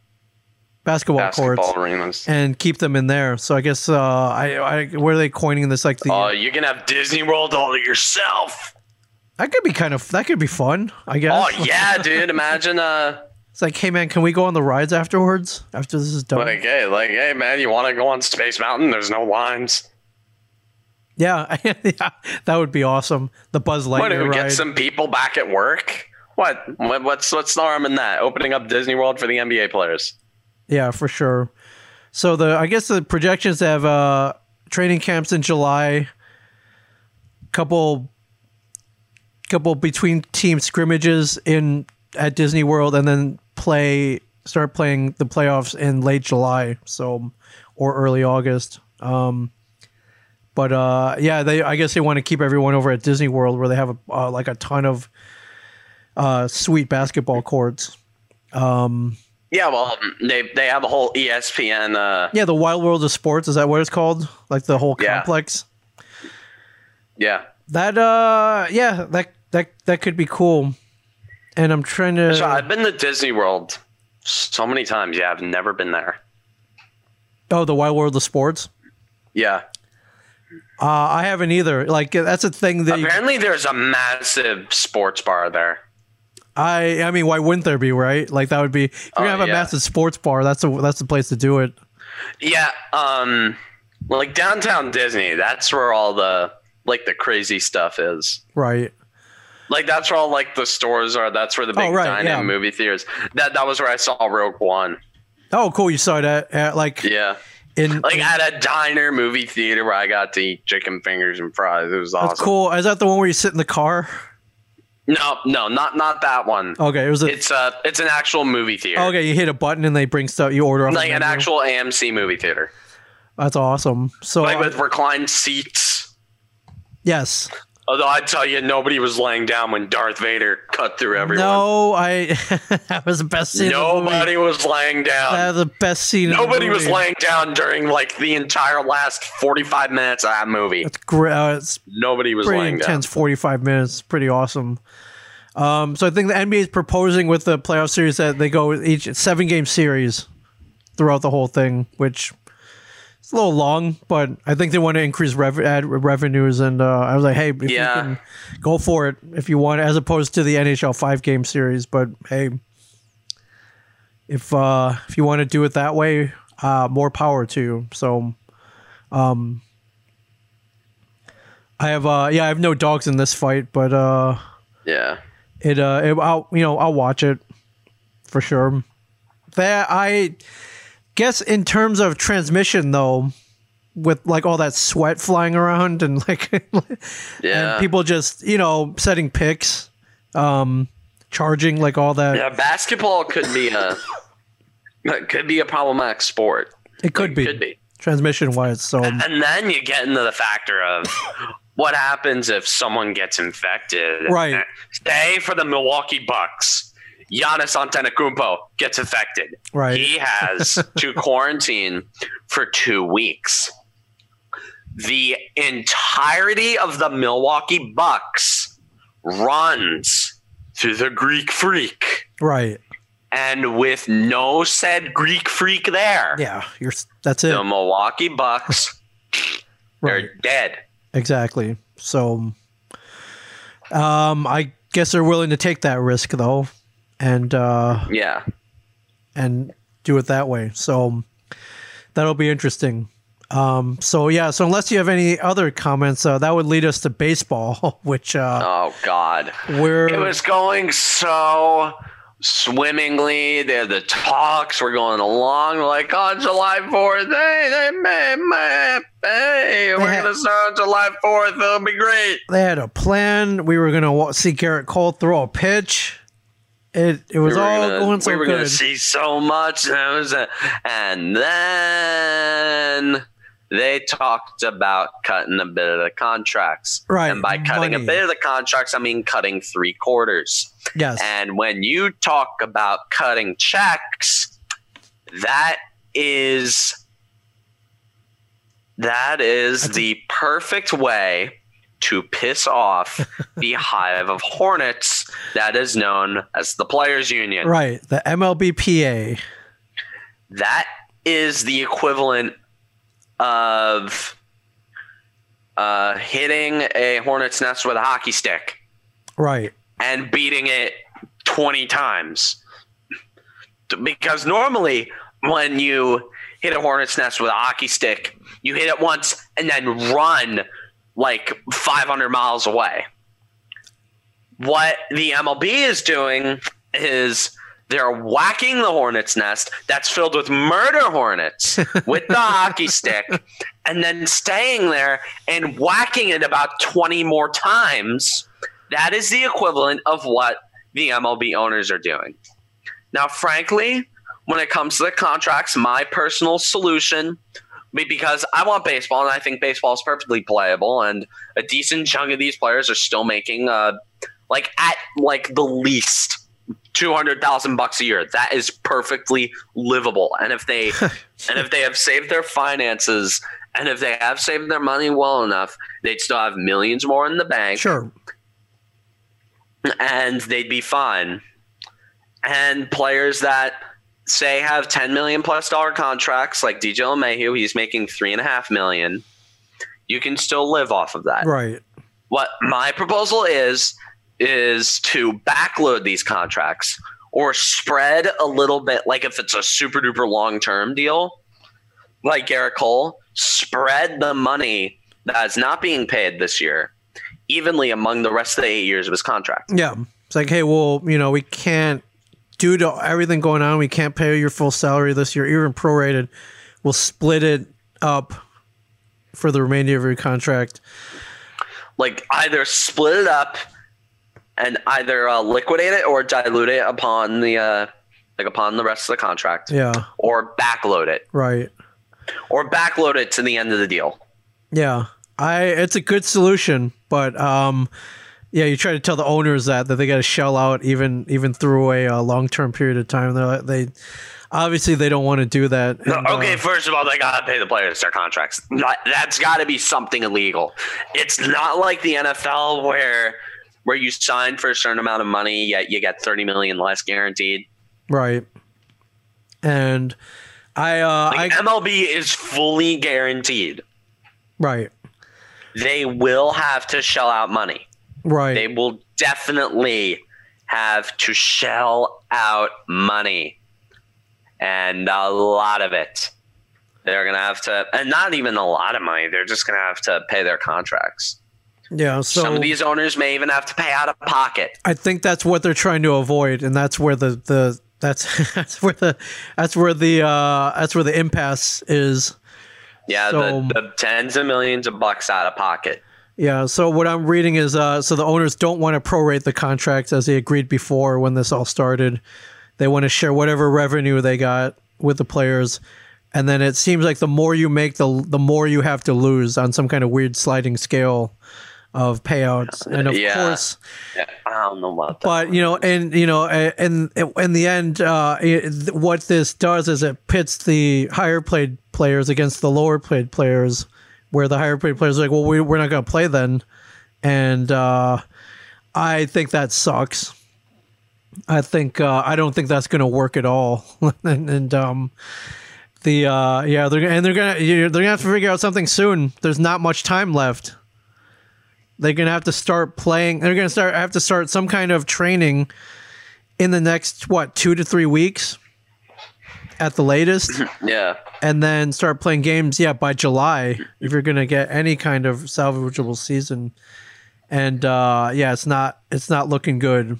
basketball, basketball courts arenas. and keep them in there. So I guess uh, I, I where are they coining this like the? Oh, uh, you can have Disney World all to yourself. That could be kind of that could be fun. I guess. Oh yeah, dude! Imagine uh it's like, hey man, can we go on the rides afterwards? After this is done? Like, hey, like, hey man, you want to go on Space Mountain? There's no lines. Yeah, yeah, that would be awesome. The Buzz Lightyear what. Get some people back at work. What? What's what's the harm in that? Opening up Disney World for the NBA players. Yeah, for sure. So the I guess the projections have uh, training camps in July. Couple, couple between team scrimmages in at Disney World, and then play start playing the playoffs in late July, so or early August. Um, but uh, yeah, they I guess they want to keep everyone over at Disney World where they have a, uh, like a ton of uh, sweet basketball courts. Um, yeah, well, they they have a whole ESPN. Uh, yeah, the Wild World of Sports is that what it's called? Like the whole complex. Yeah. That uh, yeah, that that that could be cool and I'm trying to. So I've been to Disney World so many times. Yeah, I've never been there. Oh, the Wild World of Sports. Yeah. Uh, I haven't either. Like that's a thing that apparently you, there's a massive sports bar there. I I mean, why wouldn't there be? Right? Like that would be. If you're gonna have a yeah. massive sports bar. That's a that's the place to do it. Yeah. Um. Like downtown Disney. That's where all the like the crazy stuff is. Right. Like that's where all like the stores are. That's where the big oh, right, dine yeah. movie theaters. That that was where I saw Rogue One. Oh, cool! You saw that at like yeah. In, like at a diner movie theater where I got to eat chicken fingers and fries. It was awesome. That's cool. Is that the one where you sit in the car? No, no, not not that one. Okay, it was. A, it's a it's an actual movie theater. Okay, you hit a button and they bring stuff. You order like an actual AMC movie theater. That's awesome. So like with reclined seats. Yes. Although I tell you, nobody was laying down when Darth Vader cut through everyone. No, I that was the best scene. Nobody was laying down. That was the best scene. Nobody was laying down during like the entire last forty-five minutes of that movie. It's great. Uh, it's nobody was pretty laying intense. Down. Forty-five minutes, pretty awesome. Um, so I think the NBA is proposing with the playoff series that they go with each seven-game series throughout the whole thing, which it's a little long, but I think they want to increase rev- revenues. And uh, I was like, hey, if yeah. you can go for it if you want, as opposed to the NHL five game series. But hey, if uh, if you want to do it that way, uh, more power to you. So, um, I have uh, yeah, I have no dogs in this fight, but uh, yeah, it uh, it, I'll you know I'll watch it. for sure. That I guess in terms of transmission though, with like all that sweat flying around and like Yeah. and people just you know setting picks, um, charging like all that. yeah, basketball could be a could be a problematic sport. It could be Could be. transmission wise. So And then you get into the factor of what happens if someone gets infected. Right. Say for the Milwaukee Bucks, Giannis Antetokounmpo gets affected. right, He has to quarantine for two weeks. The entirety of the Milwaukee Bucks runs through the Greek Freak. right, And with no said Greek Freak there, yeah. You're that's it. the Milwaukee Bucks, Right. they're dead. Exactly. So, um, I guess they're willing to take that risk though, and uh, Yeah. and do it that way. So that'll be interesting. Um, so yeah. So unless you have any other comments, uh, that would lead us to baseball, which uh, Oh God. we're It was going so swimmingly. The the talks were going along like on July fourth. Hey, they may, may, hey, we're Yeah. gonna start on July fourth. It'll be great. they had a plan. We were gonna see Gerrit Cole throw a pitch. It it was we all gonna, going so we were gonna see so much, and, was a, and then they talked about cutting a bit of the contracts. Right, And by cutting money. a bit of the contracts, I mean cutting three quarters. yes. And when you talk about cutting checks, that is that is That's the perfect way to piss off the hive of hornets that is known as the players union. Right. The MLBPA. That is the equivalent of uh, hitting a hornet's nest with a hockey stick Right. and beating it 20 times. Because normally, when you hit a hornet's nest with a hockey stick, you hit it once and then run like 500 miles away. What the MLB is doing is they're whacking the hornet's nest that's filled with murder hornets with the hockey stick and then staying there and whacking it about 20 more times. That is the equivalent of what the MLB owners are doing. Now, frankly, when it comes to the contracts, my personal solution because I want baseball and I think baseball is perfectly playable and a decent chunk of these players are still making uh like at like the least 200,000 bucks a year. That is perfectly livable. And if they and if they have saved their finances and if they have saved their money well enough, they'd still have millions more in the bank Sure. and they'd be fine. And players that say have 10 million plus dollar contracts, like DJ LeMahieu, he's making three and a half million. You can still live off of that. Right. What my proposal is is to backload these contracts or spread a little bit, like if it's a super duper long term deal, like Gerrit Cole, spread the money that is not being paid this year evenly among the rest of the eight years of his contract. Yeah. It's like, hey, well, you know, we can't due to everything going on, we can't pay your full salary this year, even prorated. We'll split it up for the remainder of your contract. like either split it up and either uh, liquidate it or dilute it upon the uh, like upon the rest of the contract Yeah. or backload it Right. or backload it to the end of the deal Yeah. I it's a good solution, but um yeah, you try to tell the owners that that they got to shell out even even through a, uh long term period of time. They're like, they obviously they don't want to do that. No, and, uh, okay first of all they gotta pay the players their contracts That- that's gotta be something illegal it's not like the nfl where where you sign for a certain amount of money yet you get 30 million less guaranteed right. And I uh like, I mlb is fully guaranteed right. they will have to shell out money Right. they will definitely have to shell out money and a lot of it they're gonna have to and not even a lot of money they're just gonna have to pay their contracts yeah, so some of these owners may even have to pay out of pocket I think that's what they're trying to avoid, and that's where the the That's that's where the that's where the uh, that's where the impasse is. Yeah, So- the, the tens of millions of bucks out of pocket. Yeah. So what I'm reading is uh, so the owners don't want to prorate the contracts as they agreed before when this all started. They want to share whatever revenue they got with the players, and then it seems like the more you make, the the more you have to lose on some kind of weird sliding scale of payouts. And of Yeah. course, Yeah, I don't know about that. but you know, and you know, and in the end, uh, it, what this does is it pits the higher played players against the lower played players, where the higher paid players are like, well, we, we're not going to play then, and uh, I think that sucks. I think uh, I don't think that's going to work at all, and, and um, the uh, yeah, they're and they're gonna they're gonna have to figure out something soon. There's not much time left. They're gonna have to start playing. They're gonna start have to start some kind of training in the next what two to three weeks at the latest yeah, and then start playing games yeah by july if you're gonna get any kind of salvageable season. And uh yeah it's not it's not looking good.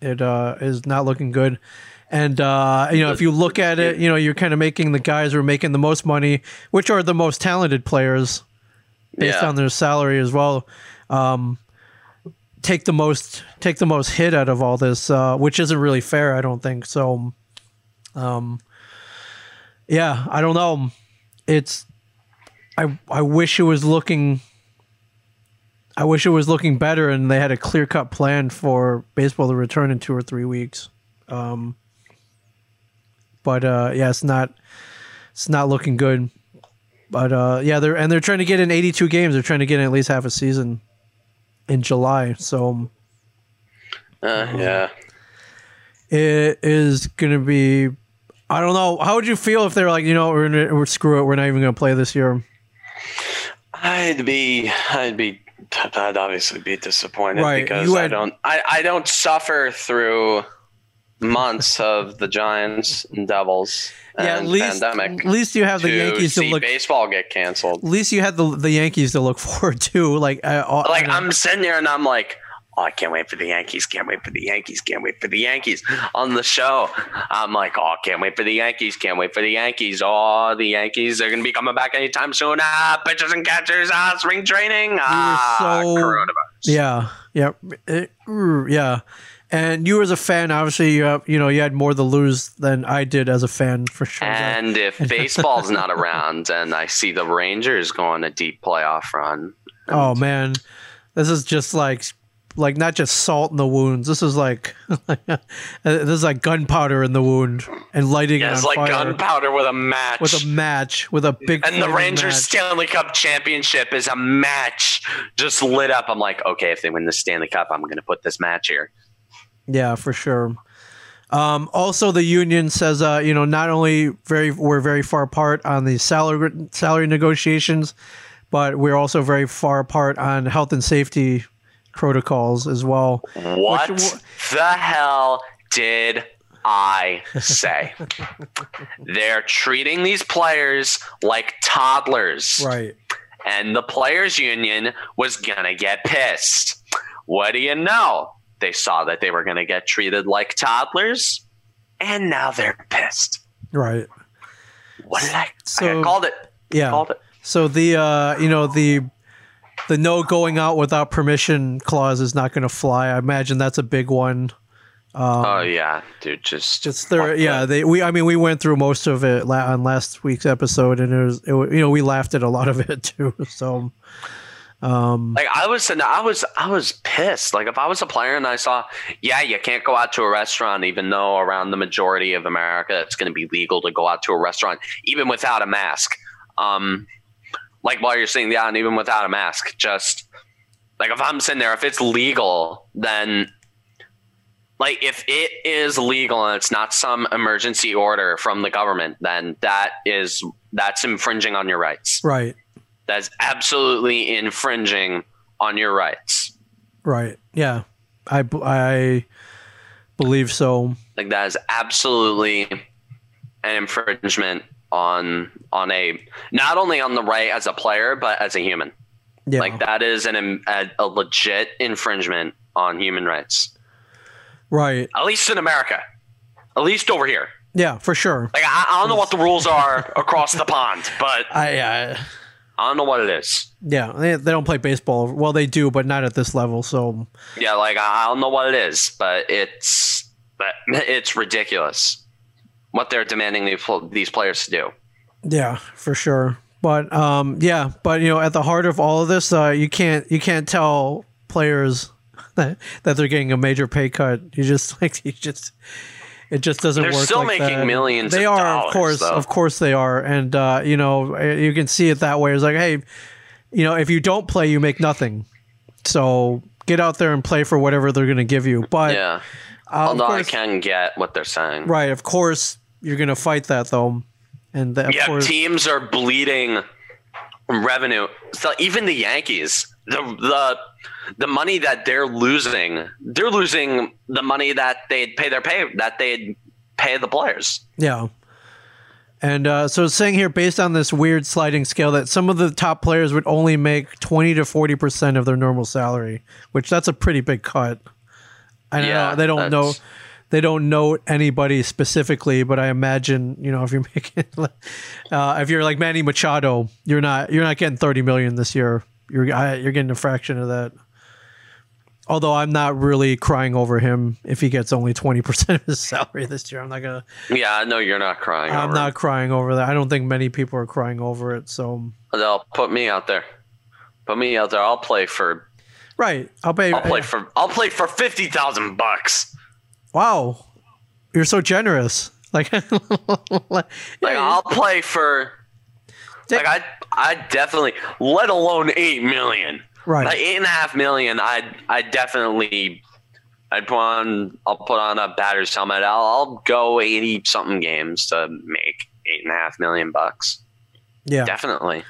It uh is not looking good. And uh you know if you look at it you know you're kind of making the guys who are making the most money which are the most talented players based yeah. on their salary as well. Um take the most take the most hit out of all this uh which isn't really fair i don't think so um yeah i don't know. It's i i wish it was looking i wish it was looking better and they had a clear cut plan for baseball to return in two or three weeks. Um but uh yeah it's not it's not looking good. But uh yeah they're and they're trying to get in 82 games. They're trying to get in at least half a season in july. So uh, yeah. It is going to be i don't know. How would you feel if they're like you know we're, gonna, we're screw it we're not even going to play this year? I'd be, I'd be, I'd obviously be disappointed Right, because I don't, I, I don't suffer through months of the Giants and Devils and yeah at least pandemic at least you have the to yankees to look baseball get canceled. at least you had the the yankees to look forward to like uh, Like I'm sitting there and I'm like, oh, I can't wait for the Yankees, can't wait for the Yankees, can't wait for the Yankees. On the show, I'm like, oh, can't wait for the Yankees, can't wait for the Yankees. Oh, the Yankees, they're gonna be coming back anytime soon. Ah, pitchers and catchers, ah, spring training, ah, so- coronavirus. yeah yeah it- yeah and you as a fan obviously you have, you know you had more to lose than i did as a fan for sure And if baseball's not around, and I see the Rangers going a deep playoff run, oh man this is just like like not just salt in the wounds this is like this is like gunpowder in the wound and lighting yeah, it it's on like gunpowder with a match. with a match with a big and the Rangers match. Stanley Cup championship is a match just lit up. I'm like, okay, if they win the Stanley Cup, I'm going to put this match here. Yeah, for sure. Um, also, the union says, uh, you know, not only very we're very far apart on the salary salary negotiations, but we're also very far apart on health and safety protocols as well. What Which- the hell did I say? They're treating these players like toddlers. Right. and the players union was gonna get pissed. What do you know? They saw that they were gonna get treated like toddlers, and now they're pissed. Right. What did I? So- I called it. Yeah. Called it. So the uh, you know the the no going out without permission clause is not going to fly. I imagine that's a big one. oh yeah, dude. Just Just there, yeah. They we I mean we went through most of it la- on last week's episode, and it was it, wa- you know we laughed at a lot of it too. So Like I was, I was, I was pissed. Like if I was a player and I saw, yeah, you can't go out to a restaurant, even though around the majority of America it's going to be legal to go out to a restaurant, even without a mask. Um, like while you're sitting down, even without a mask, just like if I'm sitting there, if it's legal, then like if it is legal and it's not some emergency order from the government, then that is that's infringing on your rights. right, That's absolutely infringing on your rights. right, yeah. I I believe so. Like that is absolutely an infringement on on a not only on the right as a player but as a human. Yeah. Like that is an a, a legit infringement on human rights. Right. At least in America. At least over here. Yeah, for sure. Like I, I don't know what the rules are across the pond, but I uh, I don't know what it is. yeah, they, they don't play baseball. Well, they do, but not at this level. So Yeah, like I I don't know what it is, but it's but it's ridiculous what they're demanding these players to do. yeah, for sure. But um, yeah, but you know, at the heart of all of this, uh, you can't you can't tell players that, that they're getting a major pay cut. You just like you just it just doesn't They're work. still like making that. millions They of are, of course, though. of course they are, and uh, you know you can see it that way. It's like, hey, you know, if you don't play, you make nothing. So get out there and play for whatever they're going to give you. But Yeah. Uh, Although I course- can get what they're saying. right, of course you're going to fight that though, and of Yeah, course, teams are bleeding revenue. So even the Yankees, the the the money that they're losing, they're losing the money that they'd pay their pay that they'd pay the players. Yeah. And uh, so it's saying here, based on this weird sliding scale, that some of the top players would only make 20 to 40% of their normal salary, which that's a pretty big cut. I don't Yeah, know. They don't know. They don't note anybody specifically, but I imagine you know if you're making, uh, if you're like Manny Machado, you're not you're not getting 30 million this year. You're you're getting a fraction of that. Although I'm not really crying over him if he gets only 20% of his salary this year. I'm not gonna Yeah, I know you're not crying. I'm not it. crying over that. I don't think many people are crying over it. So They'll put me out there. Put me out there. I'll play for. Right, I'll pay. I'll uh, play for. I'll play for fifty thousand bucks. wow, you're so generous. Like, Like I'll play for. Like I, I definitely. Let alone eight million. right. Like eight and a half million. I, I definitely. I'd put on. I'll put on a batter's helmet. I'll, I'll go eighty something games to make eight and a half million bucks. yeah, Definitely.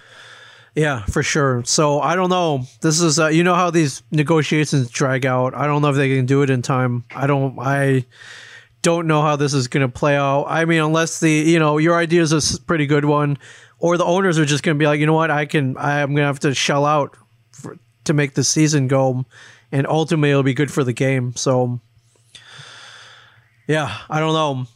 Yeah, for sure. So I don't know. This is uh, you know how these negotiations drag out. I don't know if they can do it in time. I don't. I don't know how this is going to play out. I mean, unless the you know your idea is a pretty good one, or the owners are just going to be like, you know what, I can. I'm going to have to shell out for, to make the season go, and ultimately it'll be good for the game. So. Yeah, I don't know.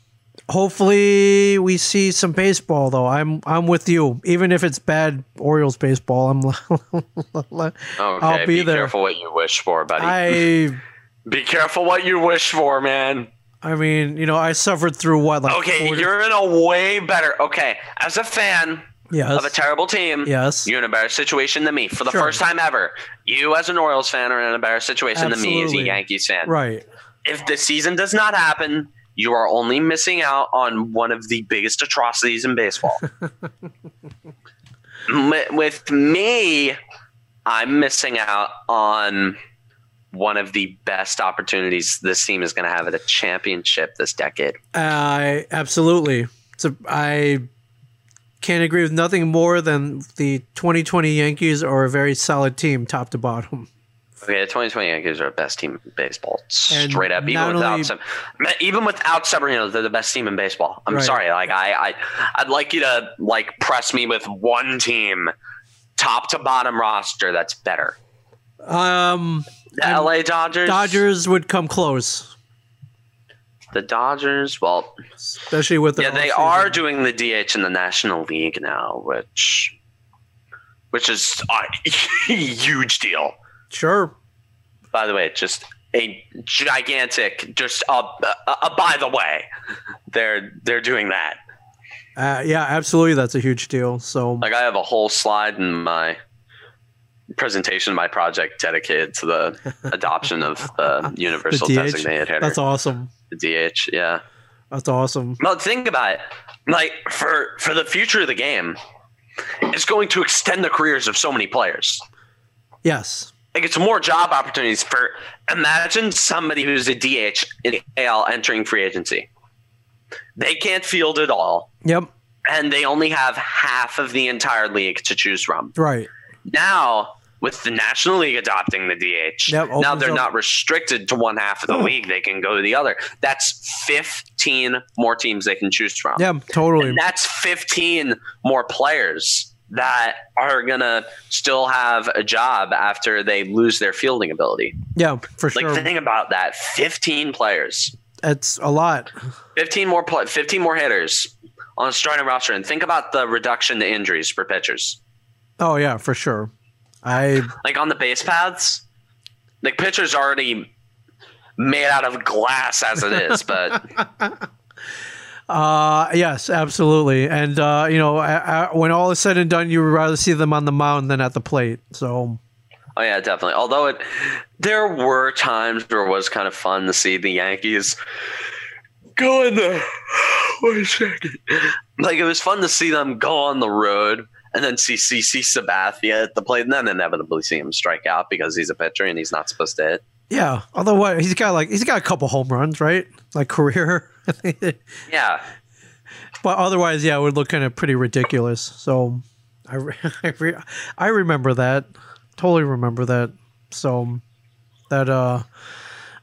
Hopefully we see some baseball though. I'm I'm with you. Even if it's bad Orioles baseball, I'm Okay. I'll be, there. be there. careful what you wish for, buddy. I be careful what you wish for, man. I mean, you know, I suffered through what like Okay, 40 you're in a way better. Okay, as a fan yes. of a terrible team, yes. you're in a better situation than me. For the Sure. first time ever, you as an Orioles fan are in a better situation than me as a Yankees fan. Right. If the season does not happen, you are only missing out on one of the biggest atrocities in baseball. With me, I'm missing out on one of the best opportunities this team is going to have at a championship this decade. I absolutely. So I can't agree with nothing more than the 2020 Yankees are a very solid team top to bottom. Okay, the 2020 Yankees are the best team in baseball, And straight up. Even without some, even without Severino, they're the best team in baseball. I'm Right. sorry, like I, I, I'd like you to like press me with one team, top to bottom roster that's better. Um The LA Dodgers, Dodgers would come close, the Dodgers. Well, especially with the yeah, they are doing the DH in the National League now, which, which is a huge deal. Sure. By the way, just a gigantic, just a, a, a by the way, they're they're doing that. Uh, yeah, absolutely that's a huge deal. So Like I have a whole slide in my presentation, of my project dedicated to the adoption of the universal DH? designated hitter, that's awesome. the DH. Yeah. That's awesome. Well, think about it. Like for for the future of the game, it's going to extend the careers of so many players. Yes. Like it's more job opportunities for. Imagine somebody who's a DH in AL entering free agency. They can't field it all, Yep. and they only have half of the entire league to choose from. Right. Now, with the National League adopting the DH, Yep, now they're up- not restricted to one half of the league. They can go to the other. That's 15 more teams they can choose from. Yeah, totally. And that's 15 more players that are to still have a job after they lose their fielding ability. Yeah, for sure. Like, think about that 15 players. That's a lot. 15 more 15 more hitters on a starting roster, and think about the reduction to injuries for pitchers. Oh yeah, for sure. I Like on the base paths, like pitchers already made out of glass as it is, but uh yes, absolutely. And uh you know, I, I, when all is said and done, you would rather see them on the mound than at the plate. So oh yeah, definitely. Although it, there were times where it was kind of fun to see the Yankees go in the. Wait a second. Like it was fun to see them go on the road and then see CC Sabathia at the plate, and then inevitably see him strike out because he's a pitcher and he's not supposed to hit. Yeah, although what he's got like he's got a couple home runs, right? Like career. Yeah, But otherwise, yeah, it would look kind of pretty ridiculous. So I, re- I, re- I remember that. Totally remember that. So that, uh,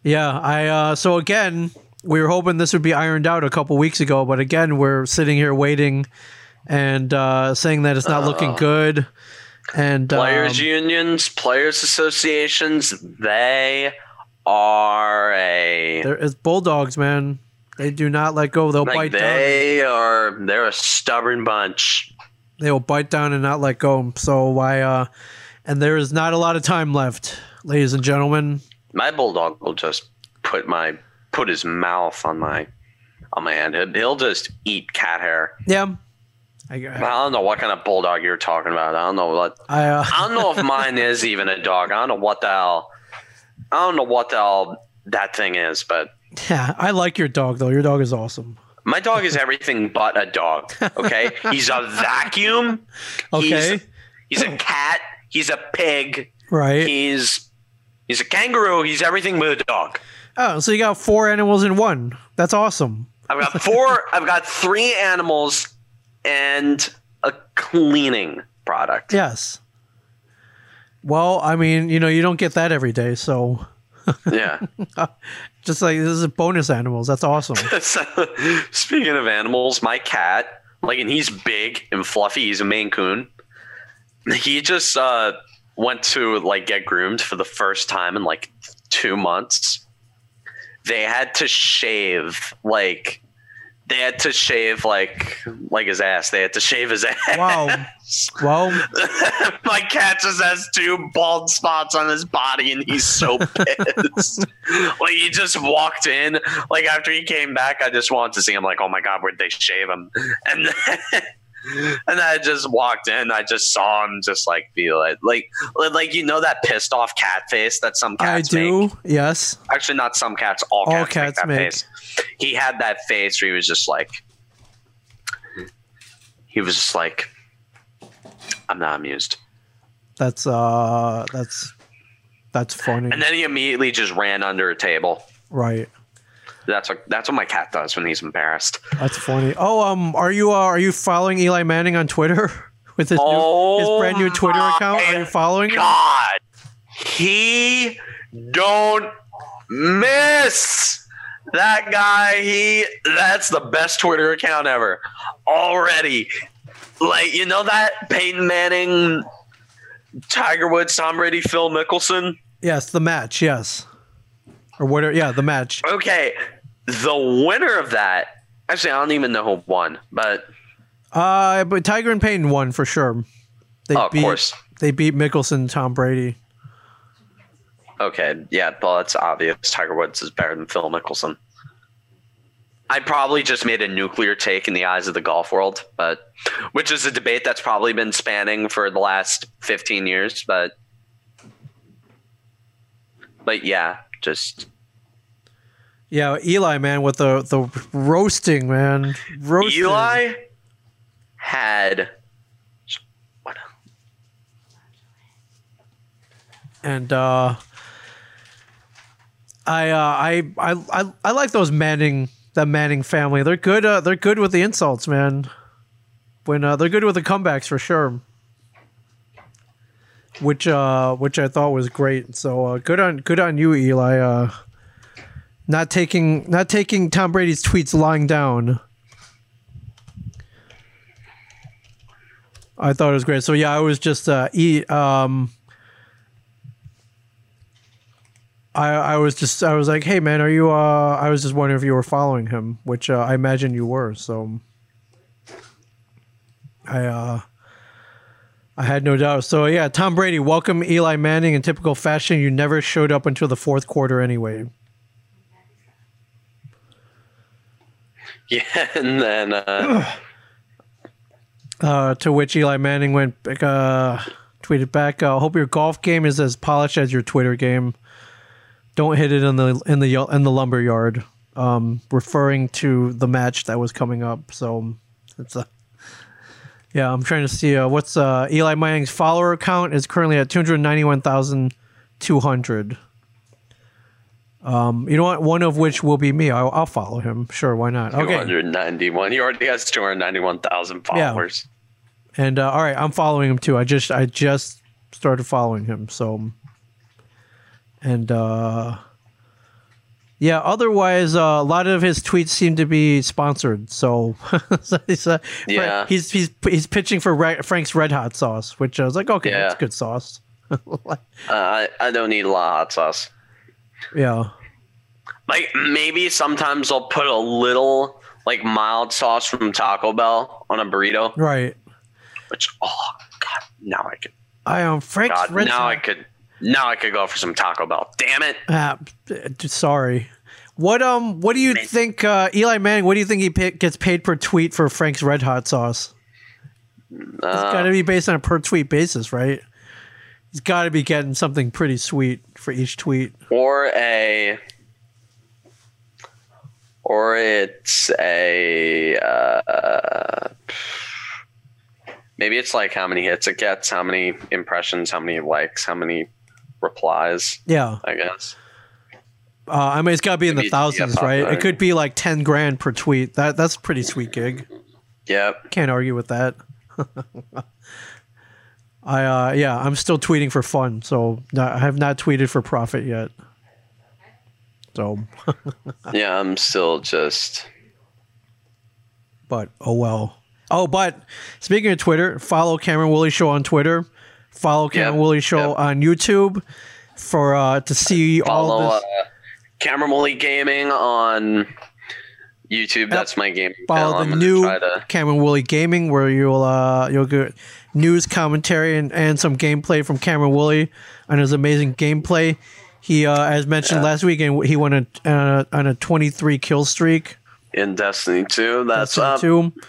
yeah, I, uh, so again, we were hoping this would be ironed out a couple weeks ago, but again, we're sitting here waiting and, uh, saying that it's not looking good. And, players um, unions, players associations, they are a there is Bulldogs, man. They do not let go. They'll like bite down. they are they're a stubborn bunch. they will bite down and not let go. So I, uh, and there is not a lot of time left, ladies and gentlemen. My bulldog will just put my put his mouth on my on my hand. He'll just eat cat hair. Yeah, I, I don't know what kind of bulldog you're talking about. I don't know what. I, uh, I don't know if mine is even a dog. I don't know what the hell. I don't know what the hell that thing is, but yeah, I like your dog though. Your dog is awesome. my dog is everything but a dog. Okay, he's a vacuum. Okay, He's, he's a cat. He's a pig. right. He's he's a kangaroo. He's everything but a dog. Oh, so you got four animals in one. That's awesome. I've got four. I've got three animals and a cleaning product. Yes. Well, I mean, you know, you don't get that every day, so Yeah. just like this is bonus animals. That's awesome. So, speaking of animals, my cat, like, and he's big and fluffy. He's a Maine Coon. He just uh, went to like get groomed for the first time in like two months. They had to shave like they had to shave like like his ass. They had to shave his ass. Wow. Well, My cat just has two bald spots on his body, and he's so pissed. like he just walked in. Like after he came back, I just wanted to see him. Like, oh my god, where'd they shave him? And then, and I just walked in. I just saw him just like feel it, like like you know that pissed off cat face that some cats I do. make. Yes. Actually, not some cats. All All cats, cats make that make. face. He had that face where he was just like, he was just like, I'm not amused. That's uh that's that's funny. And then he immediately just ran under a table. right. That's what that's what my cat does when he's embarrassed. That's funny. Oh, um are you uh, are you following Eli Manning on Twitter with his new, his Oh brand new Twitter account? Are you following him? God, he don't miss that guy. He that's the best Twitter account ever already. Like you know that Peyton Manning, Tiger Woods, Tom Brady, Phil Mickelson. Yes, the match, yes. Or whatever yeah, the match. Okay, the winner of that. Actually, I don't even know who won, but Uh but Tiger and Peyton won for sure. They oh, of beat course. they beat Mickelson, and Tom Brady. Okay, yeah, well, that's obvious. Tiger Woods is better than Phil Mickelson. I probably just made a nuclear take in the eyes of the golf world, but which is a debate that's probably been spanning for the last 15 years, but but yeah, just Yeah, Eli man with the the roasting, man. Roasting. Eli had what and uh I, uh, I I I I like those Manning the Manning family. They're good. Uh, they're good with the insults, man. When uh, they're good with the comebacks for sure. Which uh, which I thought was great. So uh, good on good on you, Eli. Uh, not taking not taking Tom Brady's tweets lying down. I thought it was great. So yeah, I was just uh, um, I, I was just I was like, hey man, are you? Uh, I was just wondering if you were following him, which uh, I imagine you were. So I uh, I had no doubt. So yeah, Tom Brady, welcome Eli Manning in typical fashion. You never showed up until the fourth quarter anyway. Yeah, and then uh, Uh, to which Eli Manning went uh, tweeted back, uh, "Hope your golf game is as polished as your Twitter game. Don't hit it in the in the in the lumber yard." Um, referring to the match that was coming up. So it's a yeah. I'm trying to see uh, what's uh, Eli Manning's follower count is currently at two hundred ninety one thousand two hundred. Um, you know what? One of which will be me. I'll, I'll follow him. Sure, why not? Okay. 291. He already has 291,000 followers. Yeah. And uh, all right, I'm following him too. I just I just started following him. So and uh yeah, otherwise uh, a lot of his tweets seem to be sponsored. So, so he's, uh, Yeah. he's he's he's pitching for Re- Frank's Red Hot sauce, which I was like, okay, Yeah. that's good sauce. Uh, I, I don't need a lot of hot sauce. Yeah. Like maybe sometimes I'll put a little like mild sauce from Taco Bell on a burrito, Right. which oh god, now I could I am Frank's God, Red now I could now I could go for some Taco Bell. Damn it. D- sorry. What um? What do you think, uh, Eli Manning? What do you think he pay, gets paid per tweet for Frank's Red Hot sauce? It's got to be based on a per tweet basis, right? He's got to be getting something pretty sweet for each tweet. or a or it's a uh, maybe it's like how many hits it gets, how many impressions, how many likes, how many replies. Yeah, I guess. uh, I mean, it's got to be in the Maybe thousands, right? It could be like ten grand per tweet. That that's a pretty sweet gig. Yep. Can't argue with that. I uh, yeah, I'm still tweeting for fun, so no, I have not tweeted for profit yet. So, Yeah, I'm still just but oh well. Oh, but speaking of Twitter, follow Cameron Woolley Show on Twitter. Follow Cameron Yep, Woolley Show yep. on YouTube for uh to see all follow uh, this. Cameron Woolley Gaming on YouTube. That's my game. follow the new to Cameron Woolley Gaming, where you'll uh, you'll get news commentary and, and some gameplay from Cameron Woolley on his amazing gameplay. He, uh, as mentioned last week, and he went a, uh, on a 23 kill streak. in Destiny 2. That's Destiny up. 2.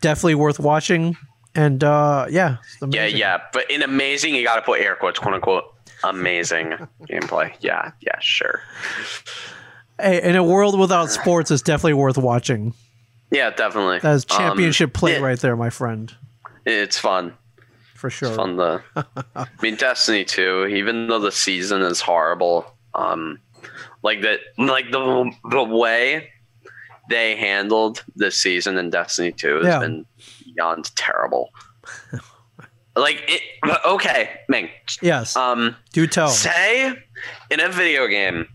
Definitely worth watching. And uh, yeah, Yeah, yeah. But in amazing, you got to put air quotes, quote unquote, amazing gameplay. Yeah, yeah, sure. Hey, in a world without sports, it's definitely worth watching. Yeah, definitely. That's Um, championship play it- right there, my friend, It's fun. for sure. Fun to. I mean, Destiny 2, even though the season is horrible, um, like that, like the the way they handled this season in Destiny 2 has Yeah. been beyond terrible. like it. Okay, Ming. Yes, Um, do tell. say in a video game,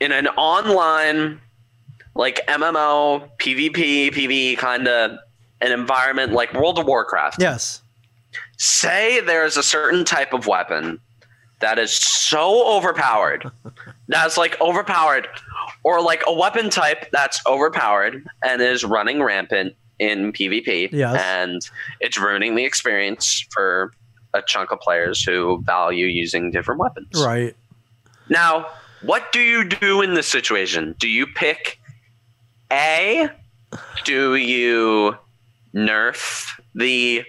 in an online, like MMO, PvP, PvE kind of an environment like World of Warcraft. Yes, Say there's a certain type of weapon that is so overpowered, that's like overpowered, or like a weapon type that's overpowered and is running rampant in PvP. Yes. And it's ruining the experience for a chunk of players who value using different weapons. right. Now, what do you do in this situation? Do you pick A? Do you nerf the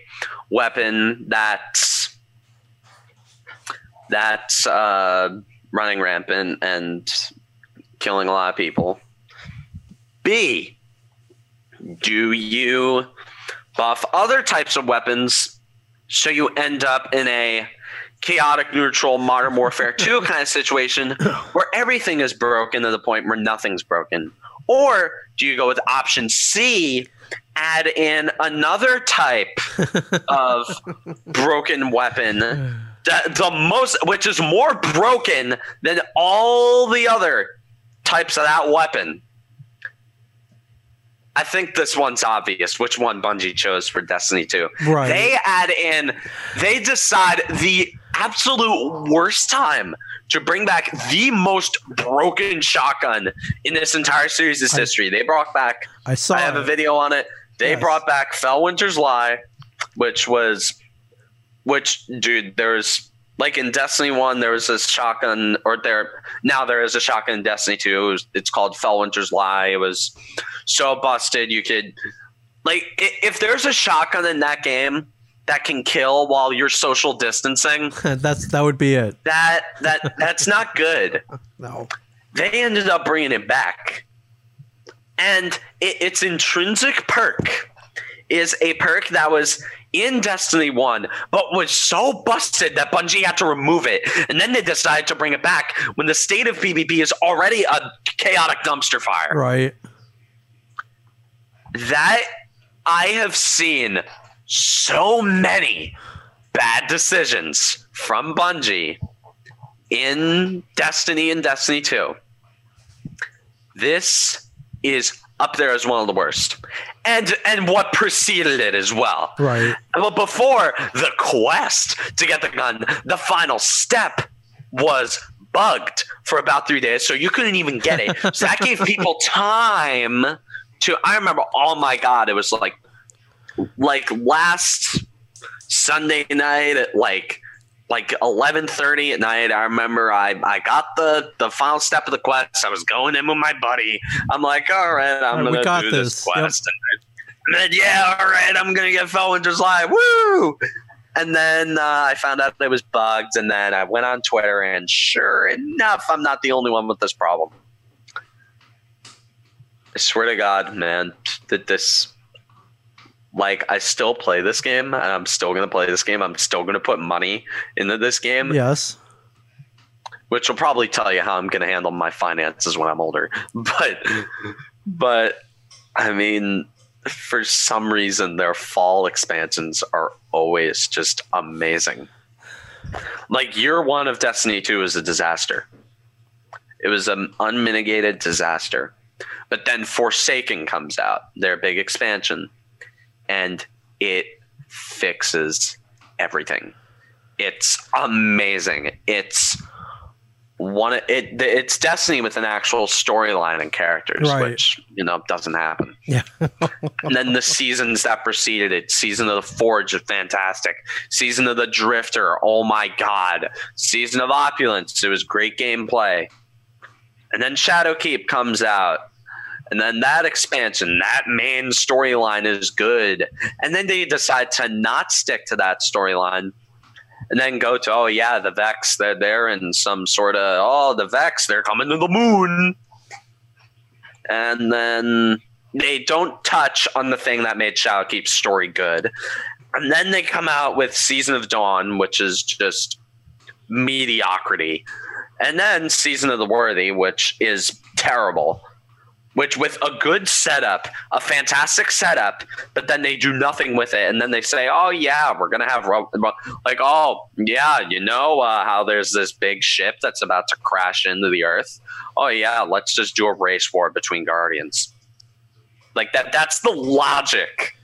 weapon that's that's uh, running rampant and killing a lot of people? B. Do you buff other types of weapons so you end up in a chaotic neutral modern warfare 2 kind of situation where everything is broken to the point where nothing's broken or do you go with option c add in another type of broken weapon that the most which is more broken than all the other types of that weapon I think this one's obvious which one Bungie chose for Destiny 2. Right. They add in, they decide the absolute worst time to bring back the most broken shotgun in this entire series' history. They brought back. I saw. I have a video on it. They Yes. brought back Fellwinter's Lie, which was, which dude, there's like in Destiny One, there was this shotgun, or there now there is a shotgun in Destiny Two. It was, it's called Fellwinter's Lie. It was so busted you could, like, if there's a shotgun in that game that can kill while you're social distancing, That's that would be it. that that that's not good No. they ended up bringing it back. And it, its intrinsic perk is a perk that was in Destiny 1, but was so busted that Bungie had to remove it. And then they decided to bring it back when the state of PvP is already a chaotic dumpster fire. Right. That I have seen so many bad decisions from Bungie in Destiny and Destiny 2. This is up there as one of the worst. And and what preceded it as well. Right. But before the quest to get the gun, the final step was bugged for about three days, so you couldn't even get it. So that gave people time to. I remember, oh my god, it was like, like last Sunday night at like like eleven thirty at night. I remember I I got the the final step of the quest. I was going in with my buddy. I'm like, all right, I'm All right, gonna do this. this, quest. And then, yeah, all right, I'm gonna get Felwinter's Lie. Woo! And then uh, I found out it was bugged, and then I went on Twitter, and sure enough, I'm not the only one with this problem. I swear to God, man, that this, like, I still play this game, and I'm still gonna play this game. I'm still gonna put money into this game, Yes. which will probably tell you how I'm gonna handle my finances when I'm older. But, but, I mean, for some reason their fall expansions are always just amazing. Like year one of Destiny 2 was a disaster. It was an unmitigated disaster. But then Forsaken comes out, their big expansion, and it fixes everything. It's amazing. It's one it it's Destiny with an actual storyline and characters, Right. which you know doesn't happen. Yeah. and then the seasons that preceded it season of the forge is fantastic season of the drifter oh my god season of opulence it was great gameplay and then shadowkeep comes out and then that expansion that main storyline is good and then they decide to not stick to that storyline and then go to oh yeah the vex they're there in some sort of oh the vex they're coming to the moon and then they don't touch on the thing that made Shadowkeep's story good. And then they come out with Season of Dawn, which is just mediocrity. And then Season of the Worthy, which is terrible. Which with a good setup, a fantastic setup, but then they do nothing with it, and then they say, "Oh yeah, we're gonna have like, oh yeah, you know uh, how there's this big ship that's about to crash into the Earth. Oh yeah, let's just do a race war between Guardians." Like that that's the logic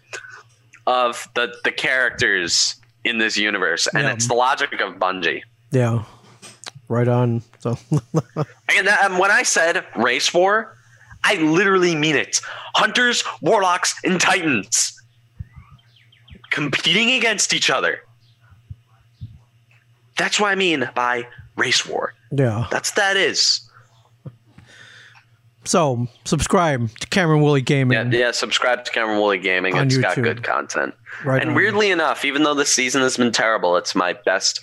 of the the characters in this universe and Yeah. it's the logic of Bungie. Yeah. Right on. So And, that, and when I said race war, I literally mean it. Hunters, warlocks, and titans competing against each other. That's what I mean by race war. yeah. That's that is. So subscribe to Cameron Woolley Gaming. Yeah, yeah. Subscribe to Cameron Woolley Gaming. On It's got good content. Right and on. weirdly enough, even though the season has been terrible, it's my best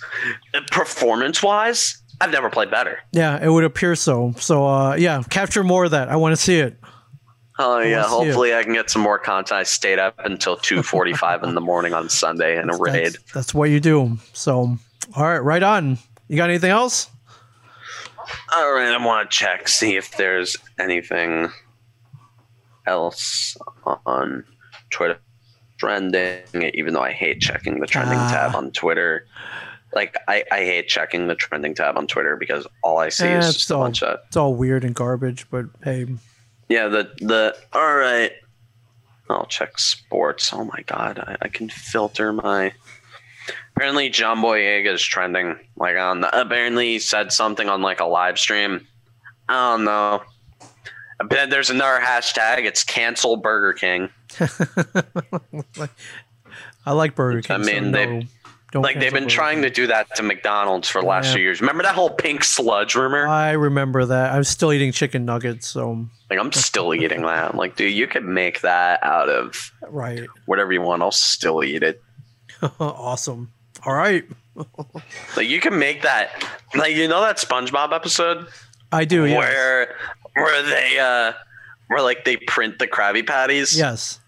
performance wise. I've never played better. Yeah, it would appear so. So uh yeah, capture more of that. I want to see it. Oh yeah, wanna see it. hopefully I can get some more content. I stayed up until two forty five in the morning on Sunday in a raid. That's, that's what you do. So all right, right on. You got anything else? All right, I want to check see if there's anything else on Twitter trending. Even though I hate checking the trending Ah. tab on Twitter, like I, I hate checking the trending tab on Twitter because all I see Eh, is just a bunch of It's all weird and garbage, but hey, yeah. The the all right. I'll check sports. Oh my god, I, I can filter my. apparently John Boyega is trending. Like on the apparently he said something on like a live stream. I don't know. But there's another hashtag. It's cancel Burger King. I like Burger King. I mean, so they- no, don't Like they've been trying to do that to McDonald's for the last Yeah. few years. Remember that whole pink sludge rumor? I remember that. I'm still eating chicken nuggets, so Like I'm still eating that. I'm like, dude, you could make that out of right. whatever you want. I'll still eat it. awesome. All right. Like you can make that. Like you know that SpongeBob episode I do. Yes. where where they uh where like they print the Krabby Patties. Yes.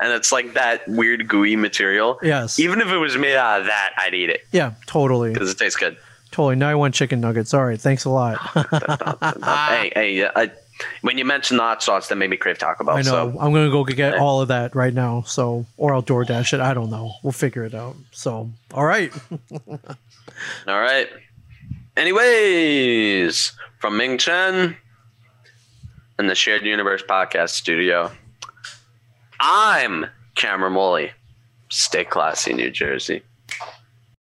And it's like that weird gooey material. Yes. Even if it was made out of that, I'd eat it Yeah. Totally. because it tastes good. Totally. Now I want chicken nuggets. All right. Thanks a lot. hey, hey, I, when you mentioned the hot sauce, that made me crave Taco Bell. I know. So I'm gonna go get all of that right now. So, or I'll DoorDash it. I don't know. We'll figure it out. So, all right. all right. Anyways, from Ming Chen and the Shared Universe Podcast Studio, I'm Cameron Woolley. Stay classy, New Jersey.